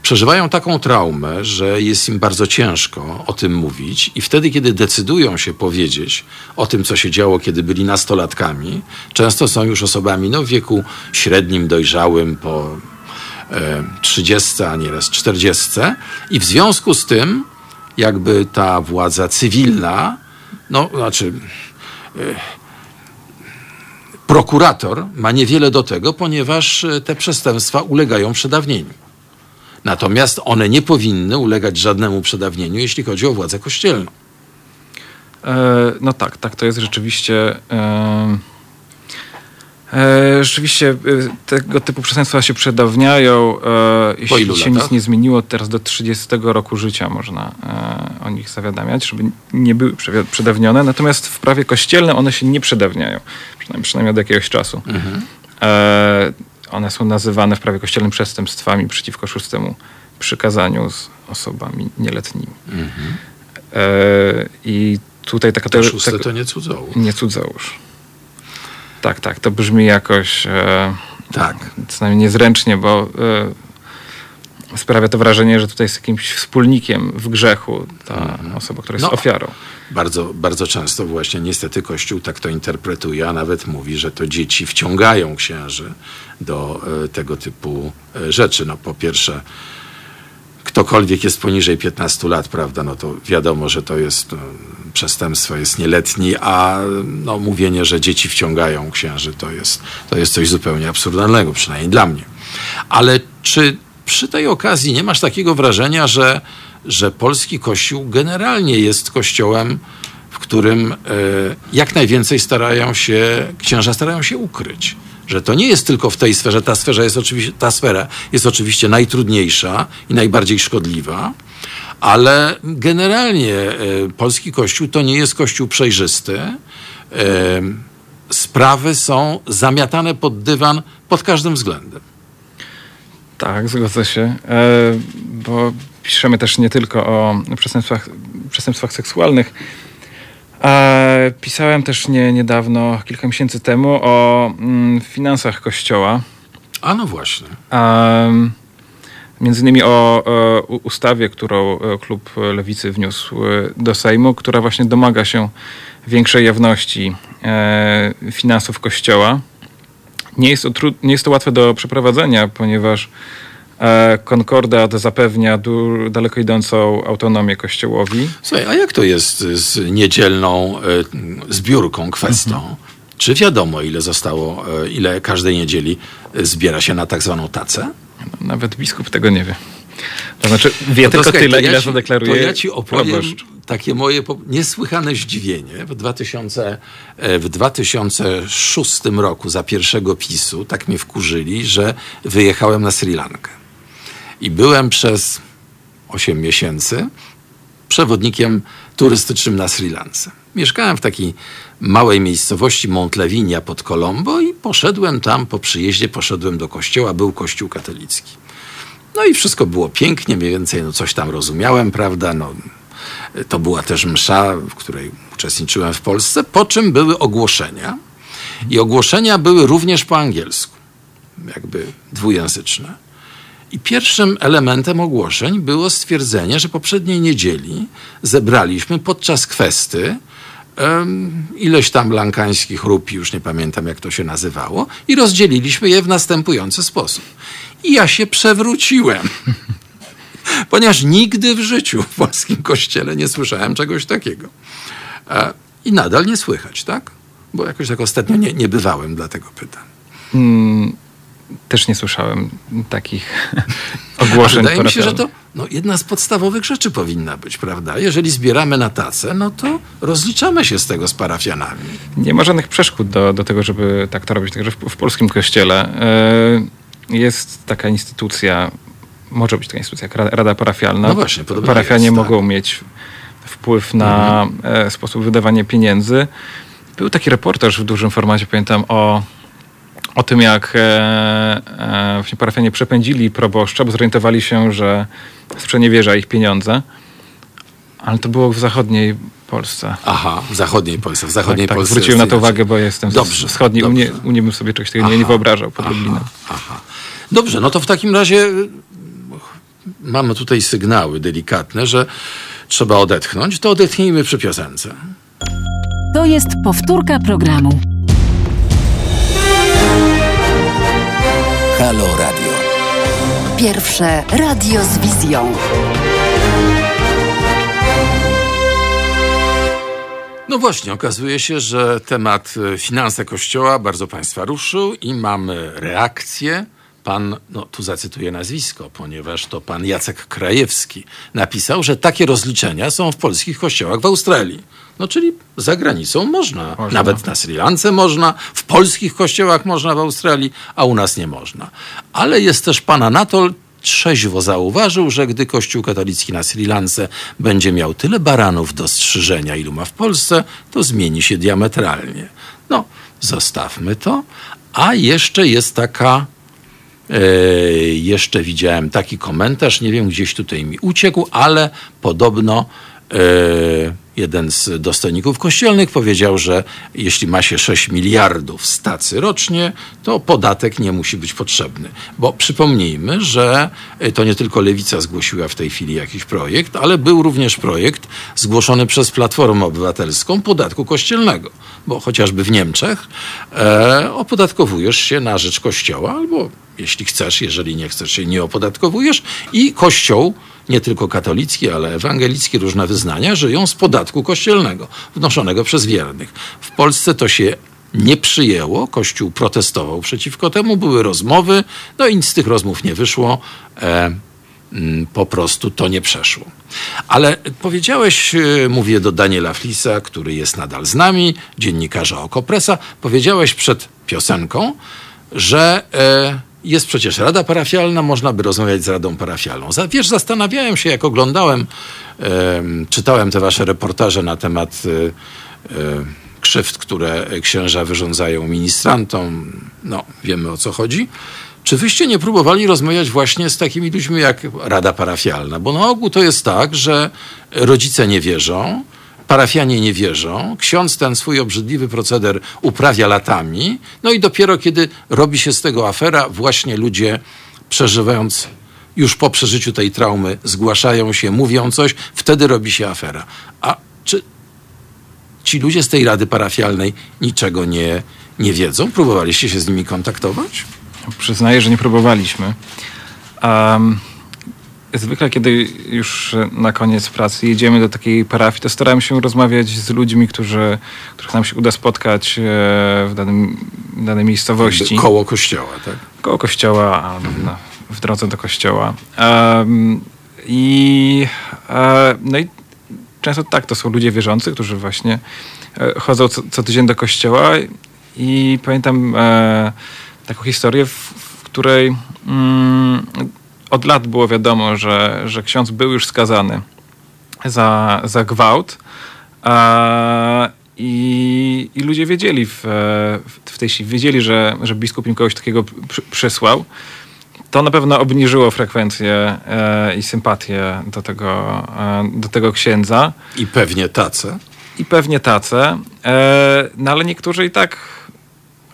przeżywają taką traumę, że jest im bardzo ciężko o tym mówić i wtedy, kiedy decydują się powiedzieć o tym, co się działo, kiedy byli nastolatkami, często są już osobami no, w wieku średnim, dojrzałym, po e, 30, a nieraz 40 i w związku z tym jakby ta władza cywilna, no znaczy e, prokurator ma niewiele do tego, ponieważ e, te przestępstwa ulegają przedawnieniu. Natomiast one nie powinny ulegać żadnemu przedawnieniu, jeśli chodzi o władzę kościelną. E, no tak, tak to jest rzeczywiście. E, e, rzeczywiście tego typu przestępstwa się przedawniają. E, jeśli się nic nie zmieniło, teraz do 30 roku życia można e, o nich zawiadamiać, żeby nie były przedawnione. Natomiast w prawie kościelnym one się nie przedawniają, przynajmniej, przynajmniej od jakiegoś czasu. E, one są nazywane w prawie kościelnym przestępstwami przeciwko szóstemu przykazaniu z osobami nieletnimi. E, I tutaj taka To teo- szóste taka- to nie cudzołóż. nie cudzołóż. Tak, tak, to brzmi jakoś e, Tak. co najmniej niezręcznie, bo e, sprawia to wrażenie, że tutaj jest jakimś wspólnikiem w grzechu ta osoba, która jest No. ofiarą. Bardzo, bardzo często właśnie niestety Kościół tak to interpretuje, a nawet mówi, że to dzieci wciągają księży do e, tego typu e, rzeczy. No po pierwsze, ktokolwiek jest poniżej 15 lat, prawda, no to wiadomo, że to jest no, przestępstwo, jest nieletni, a no, mówienie, że dzieci wciągają księży, to jest, to jest coś zupełnie absurdalnego, przynajmniej dla mnie. Ale czy przy tej okazji nie masz takiego wrażenia, że, że polski kościół generalnie jest kościołem, w którym e, jak najwięcej starają się, księża starają się ukryć? Że to nie jest tylko w tej sferze, ta sfera jest oczywiście, ta sfera jest oczywiście najtrudniejsza i najbardziej szkodliwa, ale generalnie e, polski kościół to nie jest kościół przejrzysty. E, sprawy są zamiatane pod dywan pod każdym względem. Tak, zgodzę się, e, bo piszemy też nie tylko o przestępstwach, przestępstwach seksualnych. E, pisałem też nie, niedawno, kilka miesięcy temu, o mm, finansach Kościoła. A no właśnie. Em, Między innymi o ustawie, którą e, klub Lewicy wniósł do Sejmu, która właśnie domaga się większej jawności finansów Kościoła. Nie jest, to nie jest to łatwe do przeprowadzenia, ponieważ e, konkordat zapewnia du- daleko idącą autonomię Kościołowi. Słuchaj, a jak to jest z niedzielną e, zbiórką, kwestą? Czy wiadomo, ile zostało, e, ile każdej niedzieli e, zbiera się na tak zwaną tacę? Nawet biskup tego nie wie. To znaczy wie No to tylko słuchaj, tyle, ja ile ci- zadeklaruje To ja ci opowiem proboszcz. Takie moje niesłychane zdziwienie. W, 2000, e, w 2006 roku za pierwszego PiSu tak mnie wkurzyli, że wyjechałem na Sri Lankę. I byłem przez 8 miesięcy przewodnikiem turystycznym na Sri Lance. Mieszkałem w takiej małej miejscowości Montlevinia pod Colombo i poszedłem tam, po przyjeździe poszedłem do kościoła, był kościół katolicki. No i wszystko było pięknie, mniej więcej no coś tam rozumiałem, prawda? No, To była też msza, w której uczestniczyłem w Polsce, po czym były ogłoszenia. I ogłoszenia były również po angielsku, jakby dwujęzyczne. I pierwszym elementem ogłoszeń było stwierdzenie, że poprzedniej niedzieli zebraliśmy podczas kwesty um, ileś tam lankańskich rupi, już nie pamiętam jak to się nazywało, i rozdzieliliśmy je w następujący sposób. I ja się przewróciłem. Ponieważ nigdy w życiu w polskim kościele nie słyszałem czegoś takiego. E, I nadal nie słychać, tak? Bo jakoś tak ostatnio nie, nie bywałem, dlatego pytam. Mm, też nie słyszałem takich ogłoszeń. wydaje mi się, że to no, jedna z podstawowych rzeczy powinna być, prawda? Jeżeli zbieramy na tacę, no to rozliczamy się z tego z parafianami. Nie ma żadnych przeszkód do, do tego, żeby tak to robić. Także w, w polskim kościele yy, jest taka instytucja, może być taka instytucja jak Rada Parafialna. No właśnie, Parafianie jest, tak. mogą mieć wpływ na mhm. sposób wydawania pieniędzy. Był taki reportaż w dużym formacie, pamiętam, o o tym, jak e, e, właśnie parafianie przepędzili proboszcza, bo zorientowali się, że sprzeniewierza ich pieniądze. Ale to było w zachodniej Polsce. Aha, w zachodniej Polsce. W zachodniej tak, Polsce tak zwróciłem na to uwagę, bo jestem dobrze, wschodniej. Dobrze. U, mnie, u mnie bym sobie czegoś takiego aha, nie wyobrażał pod Lublinem. Aha, aha. Dobrze, no to w takim razie mamy tutaj sygnały delikatne, że trzeba odetchnąć. To odetchnijmy przy piosence. To jest powtórka programu. Halo Radio. Pierwsze radio z wizją. No właśnie, okazuje się, że temat e, finanse Kościoła bardzo Państwa ruszył i mamy reakcję. Pan, no tu zacytuję nazwisko, ponieważ to pan Jacek Krajewski napisał, że takie rozliczenia są w polskich kościołach w Australii. No czyli za granicą można. można. Nawet na Sri Lance można, w polskich kościołach można w Australii, a u nas nie można. Ale jest też pan Anatol trzeźwo zauważył, że gdy Kościół katolicki na Sri Lance będzie miał tyle baranów do strzyżenia, ilu ma w Polsce, to zmieni się diametralnie. No, zostawmy to. A jeszcze jest taka jeszcze widziałem taki komentarz, nie wiem, gdzieś tutaj mi uciekł, ale podobno e, jeden z dostojników kościelnych powiedział, że jeśli ma się 6 miliardów stacy rocznie, to podatek nie musi być potrzebny. Bo przypomnijmy, że e, to nie tylko Lewica zgłosiła w tej chwili jakiś projekt, ale był również projekt zgłoszony przez Platformę Obywatelską podatku kościelnego. Bo chociażby w Niemczech e, opodatkowujesz się na rzecz kościoła, albo jeśli chcesz, jeżeli nie chcesz się nie opodatkowujesz i kościół nie tylko katolicki, ale ewangelicki, różne wyznania, żyją z podatku kościelnego, wnoszonego przez wiernych. W Polsce to się nie przyjęło, Kościół protestował przeciwko temu, były rozmowy, no i nic z tych rozmów nie wyszło. E, mm, po prostu to nie przeszło. Ale powiedziałeś, e, mówię do Daniela Flisa, który jest nadal z nami, dziennikarza Okopresa, powiedziałeś przed piosenką, że e, jest przecież rada parafialna, można by rozmawiać z radą parafialną. Wiesz, zastanawiałem się, jak oglądałem, czytałem te wasze reportaże na temat e, e, krzywd, które księża wyrządzają ministrantom. No, wiemy o co chodzi. Czy wyście nie próbowali rozmawiać właśnie z takimi ludźmi jak Rada Parafialna? Bo na ogół to jest tak, że rodzice nie wierzą, parafianie nie wierzą, ksiądz ten swój obrzydliwy proceder uprawia latami, no i dopiero kiedy robi się z tego afera, właśnie ludzie przeżywając już po przeżyciu tej traumy, zgłaszają się, mówią coś, wtedy robi się afera. A czy ci ludzie z tej rady parafialnej niczego nie, nie wiedzą? Próbowaliście się z nimi kontaktować? Przyznaję, że nie próbowaliśmy. Um zwykle, kiedy już na koniec pracy jedziemy do takiej parafii, to staramy się rozmawiać z ludźmi, którzy, których nam się uda spotkać e, w, danym, w danej miejscowości. Koło kościoła, tak? Koło kościoła, a w drodze do kościoła. Um, I e, no i często tak, to są ludzie wierzący, którzy właśnie e, chodzą co, co tydzień do kościoła i pamiętam e, taką historię, w, w której mm, od lat było wiadomo, że, że ksiądz był już skazany za, za gwałt. A, i, I ludzie wiedzieli w, w tej chwili, wiedzieli, że, że biskup im kogoś takiego przysłał. to na pewno obniżyło frekwencję e, i sympatię do tego, e, do tego księdza. I pewnie tace. I pewnie tace. E, no ale niektórzy i tak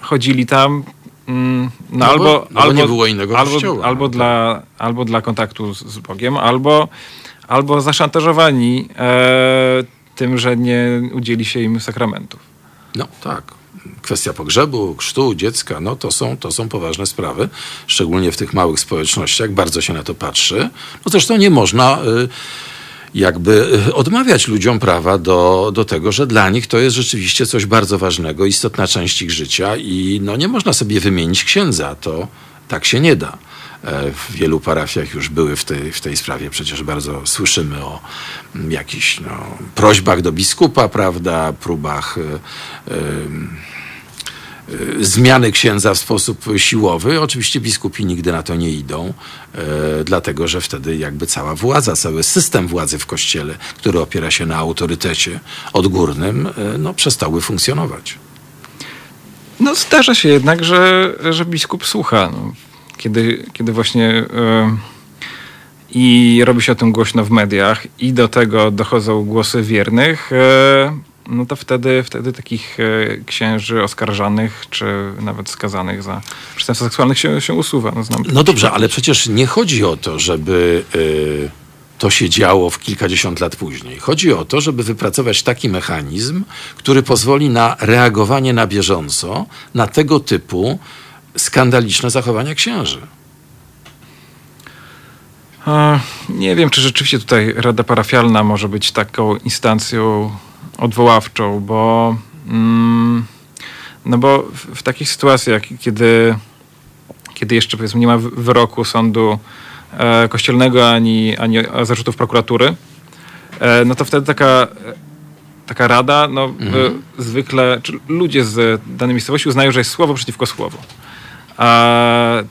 chodzili tam. Mm, no, no, albo, bo, no albo nie było innego albo, kościoła. Albo, no, dla, tak. albo dla kontaktu z, z Bogiem, albo, albo zaszantażowani e, tym, że nie udzieli się im sakramentów. No tak kwestia pogrzebu, chrztu dziecka, no to są, to są poważne sprawy, szczególnie w tych małych społecznościach, bardzo się na to patrzy. No zresztą nie można y, jakby y, odmawiać ludziom prawa do, do tego, że dla nich to jest rzeczywiście coś bardzo ważnego, istotna część ich życia i no nie można sobie wymienić księdza, to tak się nie da. E, w wielu parafiach już były w tej, w tej sprawie. Przecież bardzo słyszymy o mm, jakichś no, prośbach do biskupa, prawda, próbach. Yy, zmiany księdza w sposób siłowy. Oczywiście biskupi nigdy na to nie idą, e, dlatego że wtedy jakby cała władza, cały system władzy w kościele, który opiera się na autorytecie odgórnym, e, no, przestały funkcjonować. No zdarza się jednak, że, że biskup słucha. No, kiedy, kiedy właśnie e, i robi się o tym głośno w mediach i do tego dochodzą głosy wiernych, no to wtedy, wtedy takich e, księży oskarżanych, czy nawet skazanych za przestępstwa seksualne się, się usuwa. No, no dobrze, ale przecież nie chodzi o to, żeby y, to się działo w kilkadziesiąt lat później. Chodzi o to, żeby wypracować taki mechanizm, który pozwoli na reagowanie na bieżąco na tego typu skandaliczne zachowania księży. Nie wiem, czy rzeczywiście tutaj Rada Parafialna może być taką instancją odwoławczą, bo, mm, no bo w, w, takich sytuacjach, kiedy, kiedy jeszcze powiedzmy nie ma wyroku sądu e, kościelnego ani, ani zarzutów prokuratury, e, no to wtedy taka, taka rada, no mhm. e, zwykle, czy ludzie z danej miejscowości uznają, że jest słowo przeciwko słowu. A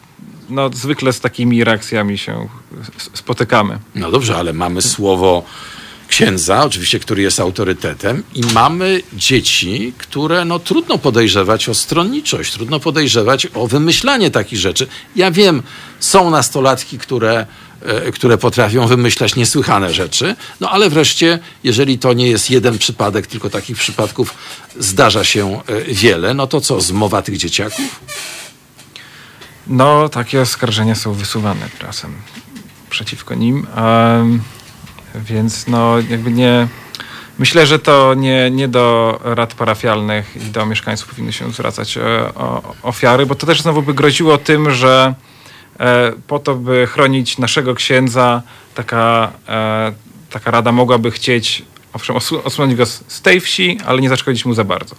no, zwykle z takimi reakcjami się spotykamy. No dobrze, ale mamy słowo księdza, oczywiście, który jest autorytetem, i mamy dzieci, które no, trudno podejrzewać o stronniczość, trudno podejrzewać o wymyślanie takich rzeczy. Ja wiem, są nastolatki, które, e, które potrafią wymyślać niesłychane rzeczy, no ale wreszcie, jeżeli to nie jest jeden przypadek, tylko takich przypadków zdarza się e, wiele, no to co, zmowa tych dzieciaków? No, takie oskarżenia są wysuwane czasem przeciwko nim. Um więc no jakby nie... Myślę, że to nie, nie do rad parafialnych i do mieszkańców powinny się zwracać e, o ofiary, bo to też znowu by groziło tym, że e, po to, by chronić naszego księdza, taka, e, taka rada mogłaby chcieć owszem, osunąć go z tej wsi, ale nie zaszkodzić mu za bardzo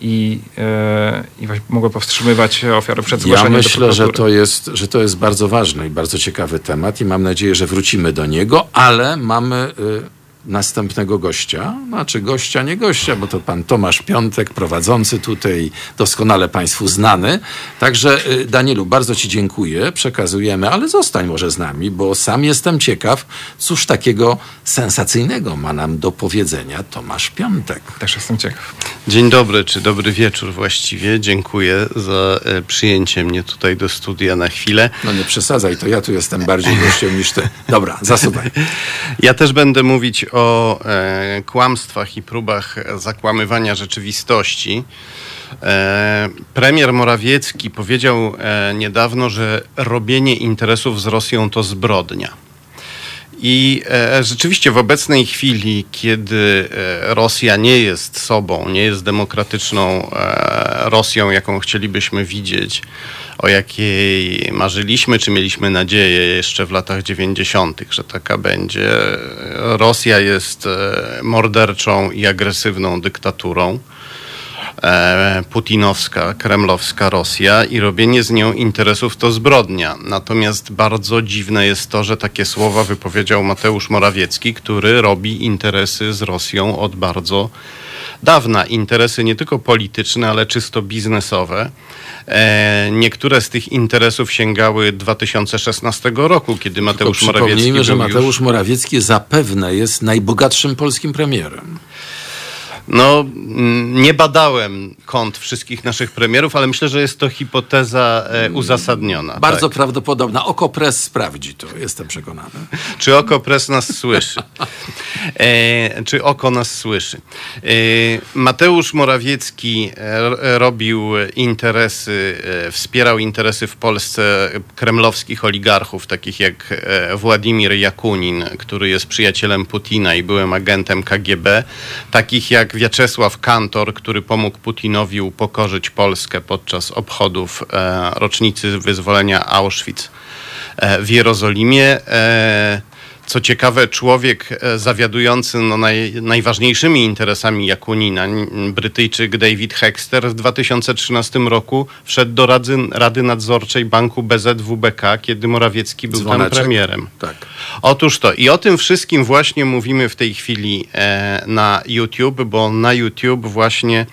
i, e, i mogło powstrzymywać ofiary przed zgłaszeniem Ja myślę, że to, jest, że to jest bardzo ważny i bardzo ciekawy temat i mam nadzieję, że wrócimy do niego, ale mamy y, następnego gościa, znaczy gościa, nie gościa, bo to pan Tomasz Piątek, prowadzący tutaj, doskonale państwu znany. Także y, Danielu, bardzo ci dziękuję, przekazujemy, ale zostań może z nami, bo sam jestem ciekaw, cóż takiego sensacyjnego ma nam do powiedzenia Tomasz Piątek. Też jestem ciekaw. Dzień dobry, czy dobry wieczór właściwie. Dziękuję za e, przyjęcie mnie tutaj do studia na chwilę. No nie przesadzaj, to ja tu jestem bardziej gościem niż ty. Dobra, zasuwaj. Ja też będę mówić o e, kłamstwach i próbach zakłamywania rzeczywistości. E, premier Morawiecki powiedział e, niedawno, że robienie interesów z Rosją to zbrodnia. I e, rzeczywiście w obecnej chwili, kiedy e, Rosja nie jest sobą, nie jest demokratyczną e, Rosją, jaką chcielibyśmy widzieć, o jakiej marzyliśmy, czy mieliśmy nadzieję jeszcze w latach 90., że taka będzie. Rosja jest morderczą i agresywną dyktaturą. E, putinowska, kremlowska Rosja i robienie z nią interesów to zbrodnia. Natomiast bardzo dziwne jest to, że takie słowa wypowiedział Mateusz Morawiecki, który robi interesy z Rosją od bardzo dawna. Interesy nie tylko polityczne, ale czysto biznesowe. E, niektóre z tych interesów sięgały 2016 roku, kiedy Mateusz Morawiecki. Przypomnijmy, że Mateusz już... Morawiecki zapewne jest najbogatszym polskim premierem. No, mm, nie badałem kont wszystkich naszych premierów, ale myślę, że jest to hipoteza e, uzasadniona. Bardzo tak. prawdopodobna. Okopres sprawdzi to, jestem przekonany. Czy oko pres nas słyszy? E, czy oko nas słyszy? E, Mateusz Morawiecki e, robił interesy, e, wspierał interesy w Polsce kremlowskich oligarchów, takich jak e, Władimir Jakunin, który jest przyjacielem Putina i byłem agentem KGB, takich jak Wiaczesław Kantor, który pomógł Putinowi upokorzyć Polskę podczas obchodów e, rocznicy wyzwolenia Auschwitz e, w Jerozolimie. E, co ciekawe, człowiek zawiadujący no, naj, najważniejszymi interesami Jakunina, Brytyjczyk David Hexter, w 2013 roku wszedł do Rady, Rady Nadzorczej Banku BZWBK, kiedy Morawiecki był tam Dzwoneczek? premierem. Tak. Otóż to. I o tym wszystkim właśnie mówimy w tej chwili e, na YouTube, bo na YouTube właśnie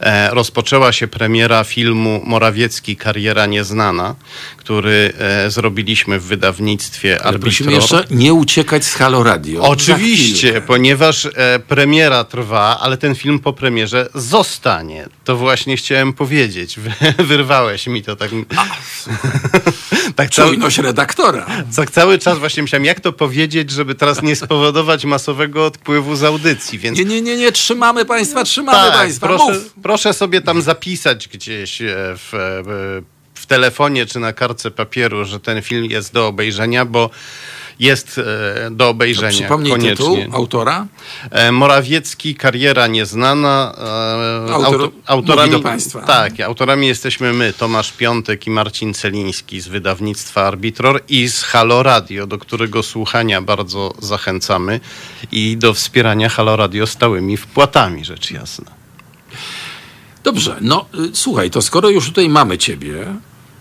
e, rozpoczęła się premiera filmu Morawiecki Kariera Nieznana, który e, zrobiliśmy w wydawnictwie Ale prosimy Arbitror. jeszcze nie uciekać z Halo Radio. Oczywiście, ponieważ premiera trwa, ale ten film po premierze zostanie. To właśnie chciałem powiedzieć. Wy- Wyrwałeś mi to tak. tak cały, Czujność redaktora. tak cały czas właśnie myślałem, jak to powiedzieć, żeby teraz nie spowodować masowego odpływu z audycji. Więc Nie, nie, nie, nie, trzymamy państwa, trzymamy tak, państwa. proszę, Mów. proszę sobie tam zapisać gdzieś e, w, e, w telefonie czy na kartce papieru, że ten film jest do obejrzenia, bo jest e, do obejrzenia Przypomnij koniecznie. tytuł autora. E, Morawiecki, kariera nieznana. E, Autor mówi do państwa. Tak, autorami jesteśmy my, Tomasz Piątek i Marcin Celiński z wydawnictwa Arbitror i z Halo Radio, do którego słuchania bardzo zachęcamy i do wspierania Halo Radio stałymi wpłatami, rzecz jasna. Dobrze, no y, słuchaj, to skoro już tutaj mamy ciebie,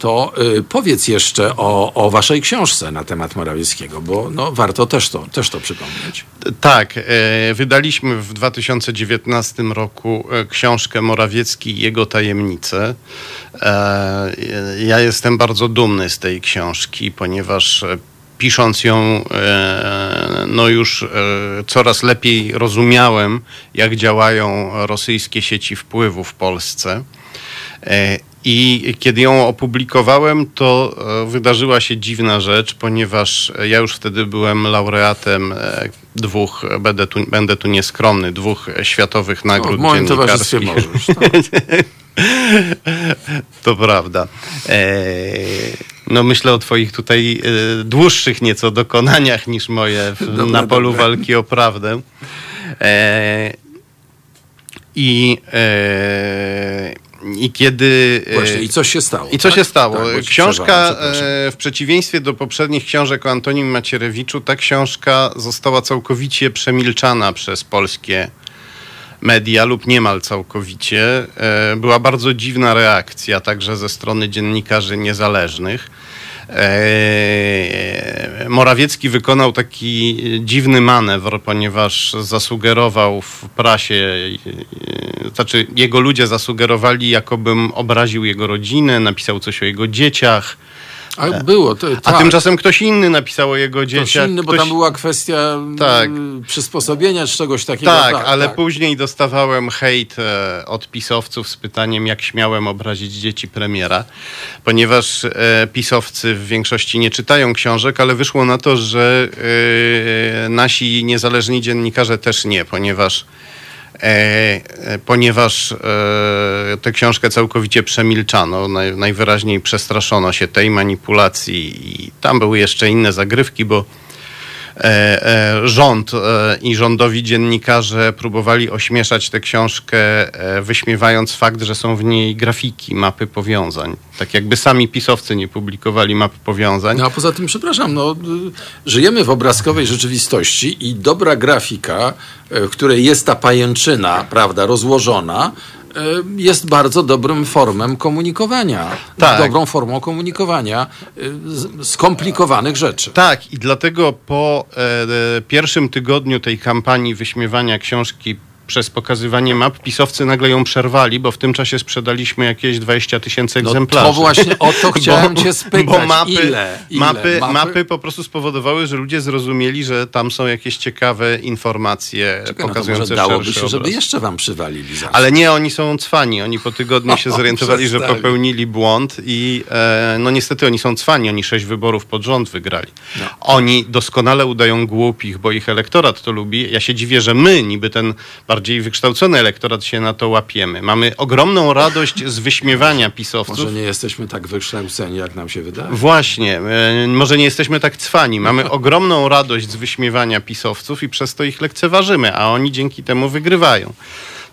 to y, powiedz jeszcze o, o waszej książce na temat Morawieckiego, bo no, warto też to, też to przypomnieć. Tak, e, wydaliśmy w 2019 roku e, książkę Morawiecki i jego tajemnice. Ja jestem bardzo dumny z tej książki, ponieważ pisząc ją, no już coraz lepiej rozumiałem, jak działają rosyjskie sieci wpływu w Polsce. E, I kiedy ją opublikowałem, to e, wydarzyła się dziwna rzecz, ponieważ ja już wtedy byłem laureatem e, dwóch, będę tu, będę tu nieskromny, dwóch światowych No, nagród w moim towarzystwie możesz. No. To prawda. E, no myślę o twoich tutaj e, dłuższych nieco dokonaniach niż moje w, Dobra, na polu dobra. walki o prawdę. E, I e, i kiedy. e, Właśnie, i co się stało? i co tak? się stało? Tak, ci książka, e, w przeciwieństwie do poprzednich książek o Antonim Macierewiczu, ta książka została całkowicie przemilczana przez polskie media lub niemal całkowicie. E, Była bardzo dziwna reakcja także ze strony dziennikarzy niezależnych. E, Morawiecki wykonał taki dziwny manewr, ponieważ zasugerował w prasie, e, znaczy jego ludzie zasugerowali, jakobym obraził jego rodzinę, napisał coś o jego dzieciach. A było, to, A tak. tymczasem ktoś inny napisał o jego Ktoś dzieciach. inny, bo ktoś... tam była kwestia Tak. y, przysposobienia czy czegoś takiego. Tak, ale później dostawałem hejt e, od pisowców z pytaniem, jak śmiałem obrazić dzieci premiera, ponieważ e, pisowcy w większości nie czytają książek, ale wyszło na to, że e, nasi niezależni dziennikarze też nie, ponieważ ponieważ e, tę książkę całkowicie przemilczano, naj, najwyraźniej przestraszono się tej manipulacji i tam były jeszcze inne zagrywki, bo e, e, rząd e, i rządowi dziennikarze próbowali ośmieszać tę książkę, e, wyśmiewając fakt, że są w niej grafiki, mapy powiązań. Tak jakby sami pisowcy nie publikowali map powiązań. No a poza tym, przepraszam, no, y, żyjemy w obrazkowej rzeczywistości i dobra grafika, w której jest ta pajęczyna, prawda, rozłożona, jest bardzo dobrym formem komunikowania. Tak. Dobrą formą komunikowania z- skomplikowanych rzeczy. Tak, i dlatego po e, e, pierwszym tygodniu tej kampanii wyśmiewania książki przez pokazywanie map, pisowcy nagle ją przerwali, bo w tym czasie sprzedaliśmy jakieś 20 tysięcy egzemplarzy. No to właśnie o to chciałem cię spytać. Bo mapy, ile? Ile? Mapy, mapy po prostu spowodowały, że ludzie zrozumieli, że tam są jakieś ciekawe informacje Czekaj, pokazujące no to dałoby się, żeby obraz. jeszcze wam przywalili za Ale nie, oni są cwani. Oni po tygodniu się zorientowali, że popełnili błąd i e, no niestety oni są cwani. Oni sześć wyborów pod rząd wygrali. No. Oni doskonale udają głupich, bo ich elektorat to lubi. Ja się dziwię, że my, niby ten bardziej wykształcony elektorat się na to łapiemy. Mamy ogromną radość z wyśmiewania pisowców. Może nie jesteśmy tak wykształceni, jak nam się wydaje. Właśnie, e, może nie jesteśmy tak cwani. Mamy ogromną radość z wyśmiewania pisowców i przez to ich lekceważymy, a oni dzięki temu wygrywają.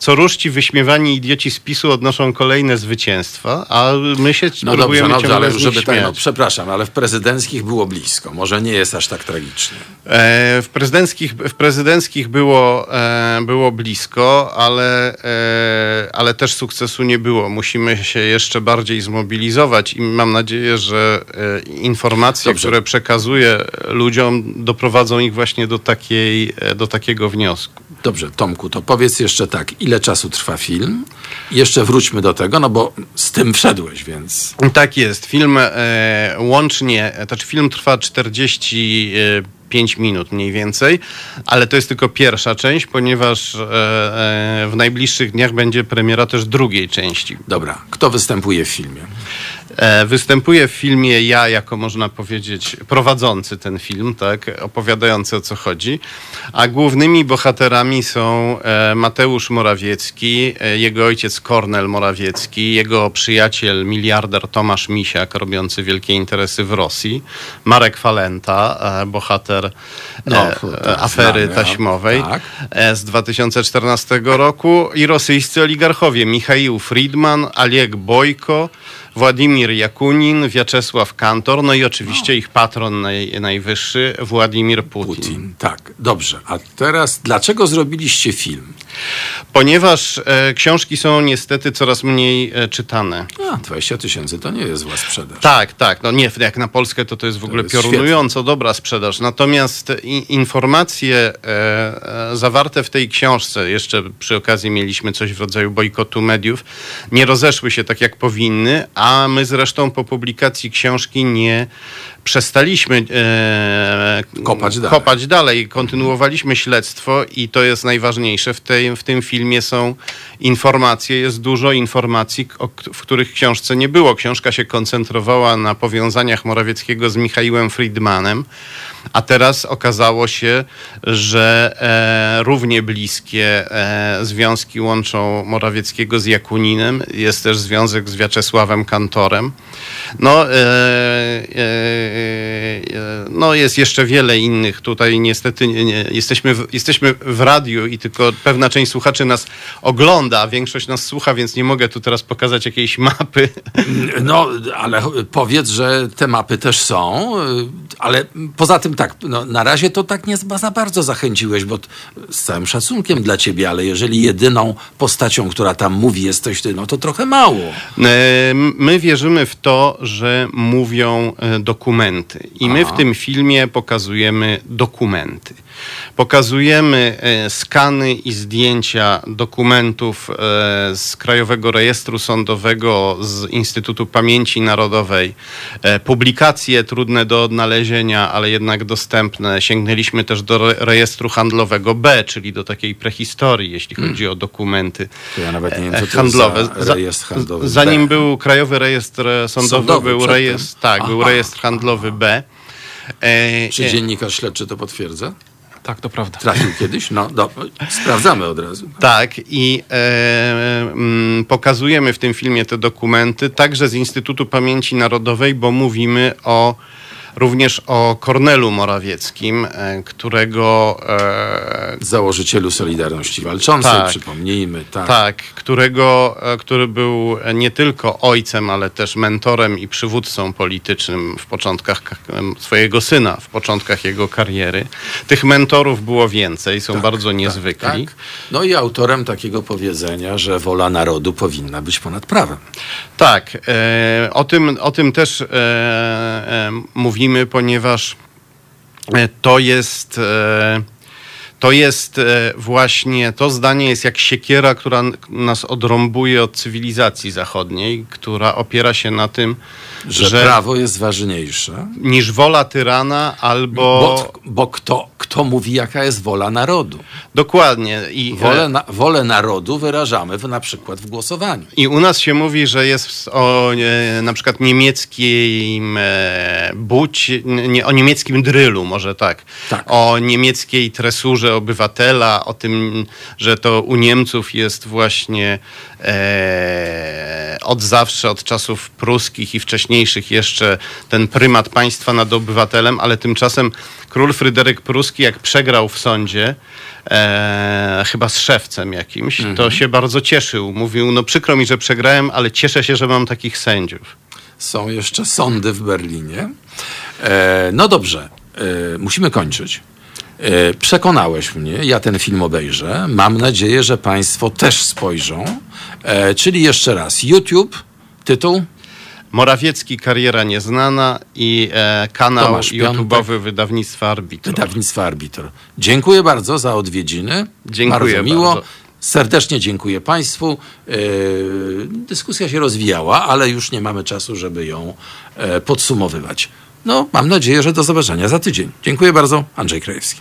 Co rusz ci wyśmiewani idioci z PiSu odnoszą kolejne zwycięstwa, a my się No dobrze, próbujemy no dobrze, ale żeby tak, no, przepraszam, ale w prezydenckich było blisko. Może nie jest aż tak tragicznie. E, w, prezydenckich, w prezydenckich było, e, było blisko, ale, e, ale też sukcesu nie było. Musimy się jeszcze bardziej zmobilizować i mam nadzieję, że e, informacje, Dobrze. które przekazuję ludziom, doprowadzą ich właśnie do, takiej, e, do takiego wniosku. Dobrze, Tomku, to powiedz jeszcze tak, ile czasu trwa film? Jeszcze wróćmy do tego, no bo z tym wszedłeś, więc... Tak jest. Film e, łącznie, to znaczy film trwa 45 minut mniej więcej, ale to jest tylko pierwsza część, ponieważ e, e, w najbliższych dniach będzie premiera też drugiej części. Dobra, kto występuje w filmie? E, Występuję w filmie ja, jako można powiedzieć, prowadzący ten film, tak, opowiadający o co chodzi. A głównymi bohaterami są e, Mateusz Morawiecki, e, jego ojciec Kornel Morawiecki, jego przyjaciel, miliarder Tomasz Misiak, robiący wielkie interesy w Rosji, Marek Falenta, bohater No, afery znamy, a- taśmowej tak. z 2014 roku i rosyjscy oligarchowie Michał Friedman, Oleg Bojko, Władimir Jakunin, Wiaczesław Kantor, no i oczywiście ich patron naj, najwyższy, Władimir Putin. Putin. Tak, dobrze. A teraz, dlaczego zrobiliście film? Ponieważ e, książki są niestety coraz mniej e, czytane. A, 20 tysięcy to nie jest zła sprzedaż. Tak, tak. No nie, jak na Polskę to to jest w ogóle jest piorunująco dobra sprzedaż. Natomiast i, informacje e, e, zawarte w tej książce, jeszcze przy okazji mieliśmy coś w rodzaju bojkotu mediów, nie rozeszły się tak jak powinny, a my zresztą po publikacji książki nie przestaliśmy e, Kopać dalej. kopać dalej. Kontynuowaliśmy śledztwo i to jest najważniejsze. W, tej, w tym filmie są informacje, jest dużo informacji, o, w których książce nie było. Książka się koncentrowała na powiązaniach Morawieckiego z Michałem Friedmanem, a teraz okazało się, że e, równie bliskie e, związki łączą Morawieckiego z Jakuninem. Jest też związek z Wiaczesławem Kantorem. No, e, e, e, no jest jeszcze wiele innych. Tutaj niestety nie, nie, jesteśmy, w, jesteśmy w radiu i tylko pewna część słuchaczy nas ogląda, a większość nas słucha, więc nie mogę tu teraz pokazać jakiejś mapy. No, ale powiedz, że te mapy też są, ale poza tym tak, no, na razie to tak nie za bardzo zachęciłeś, bo z całym szacunkiem dla ciebie, ale jeżeli jedyną postacią, która tam mówi jesteś ty, no to trochę mało. E, My wierzymy w to, że mówią e, dokumenty. I my w tym filmie pokazujemy dokumenty. Pokazujemy e, skany i zdjęcia dokumentów z Krajowego Rejestru Sądowego, z Instytutu Pamięci Narodowej, publikacje trudne do odnalezienia, ale jednak dostępne. Sięgnęliśmy też do re- rejestru handlowego B, czyli do takiej prehistorii, jeśli chodzi o dokumenty To ja nawet nie wiem, co to handlowe. jest za rejestr handlowy. Zanim B. był Krajowy Rejestr Sądowy, Sądowy był rejestr, tak, był rejestr handlowy B. E, Czy e, dziennikarz śledczy to potwierdza? Tak, to prawda. Trafił kiedyś? No, do, sprawdzamy od razu. Tak, i e, mm, pokazujemy w tym filmie te dokumenty, także z Instytutu Pamięci Narodowej, bo mówimy o również o Kornelu Morawieckim, e, którego e, Założycielu Solidarności Walczącej, Tak. przypomnijmy. Tak. Tak, którego, e, który był nie tylko ojcem, ale też mentorem i przywódcą politycznym w początkach swojego syna, w początkach jego kariery. Tych mentorów było więcej, są bardzo niezwykli. Tak. No i autorem takiego powiedzenia, że wola narodu powinna być ponad prawem. Tak, e, o, tym, o tym też e, e, mówimy, ponieważ to jest, to jest właśnie, to zdanie jest jak siekiera, która nas odrąbuje od cywilizacji zachodniej, która opiera się na tym, że, że prawo jest ważniejsze niż wola tyrana albo... Bo, bo kto, kto mówi, jaka jest wola narodu? Dokładnie. I, wolę, na, wolę narodu wyrażamy w, na przykład w głosowaniu. I u nas się mówi, że jest o e, na przykład niemieckim e, buć, nie, o niemieckim drylu, może tak. tak. O niemieckiej tresurze obywatela, o tym, że to u Niemców jest właśnie e, od zawsze, od czasów pruskich i wcześniejszych jeszcze ten prymat państwa nad obywatelem, ale tymczasem król Fryderyk Pruski, jak przegrał w sądzie, e, chyba z szewcem jakimś, mhm. to się bardzo cieszył. Mówił, no przykro mi, że przegrałem, ale cieszę się, że mam takich sędziów. Są jeszcze sądy w Berlinie. E, no dobrze, e, musimy kończyć. E, przekonałeś mnie, ja ten film obejrzę. Mam nadzieję, że Państwo też spojrzą. E, czyli jeszcze raz, YouTube, tytuł? Morawiecki, kariera nieznana i e, kanał YouTube'owy wydawnictwa Arbitr. Wydawnictwa Arbitr. Dziękuję bardzo za odwiedziny. Dziękuję bardzo miło. Bardzo. Serdecznie dziękuję Państwu. E, dyskusja się rozwijała, ale już nie mamy czasu, żeby ją e, podsumowywać. No, mam nadzieję, że do zobaczenia za tydzień. Dziękuję bardzo. Andrzej Krajewski.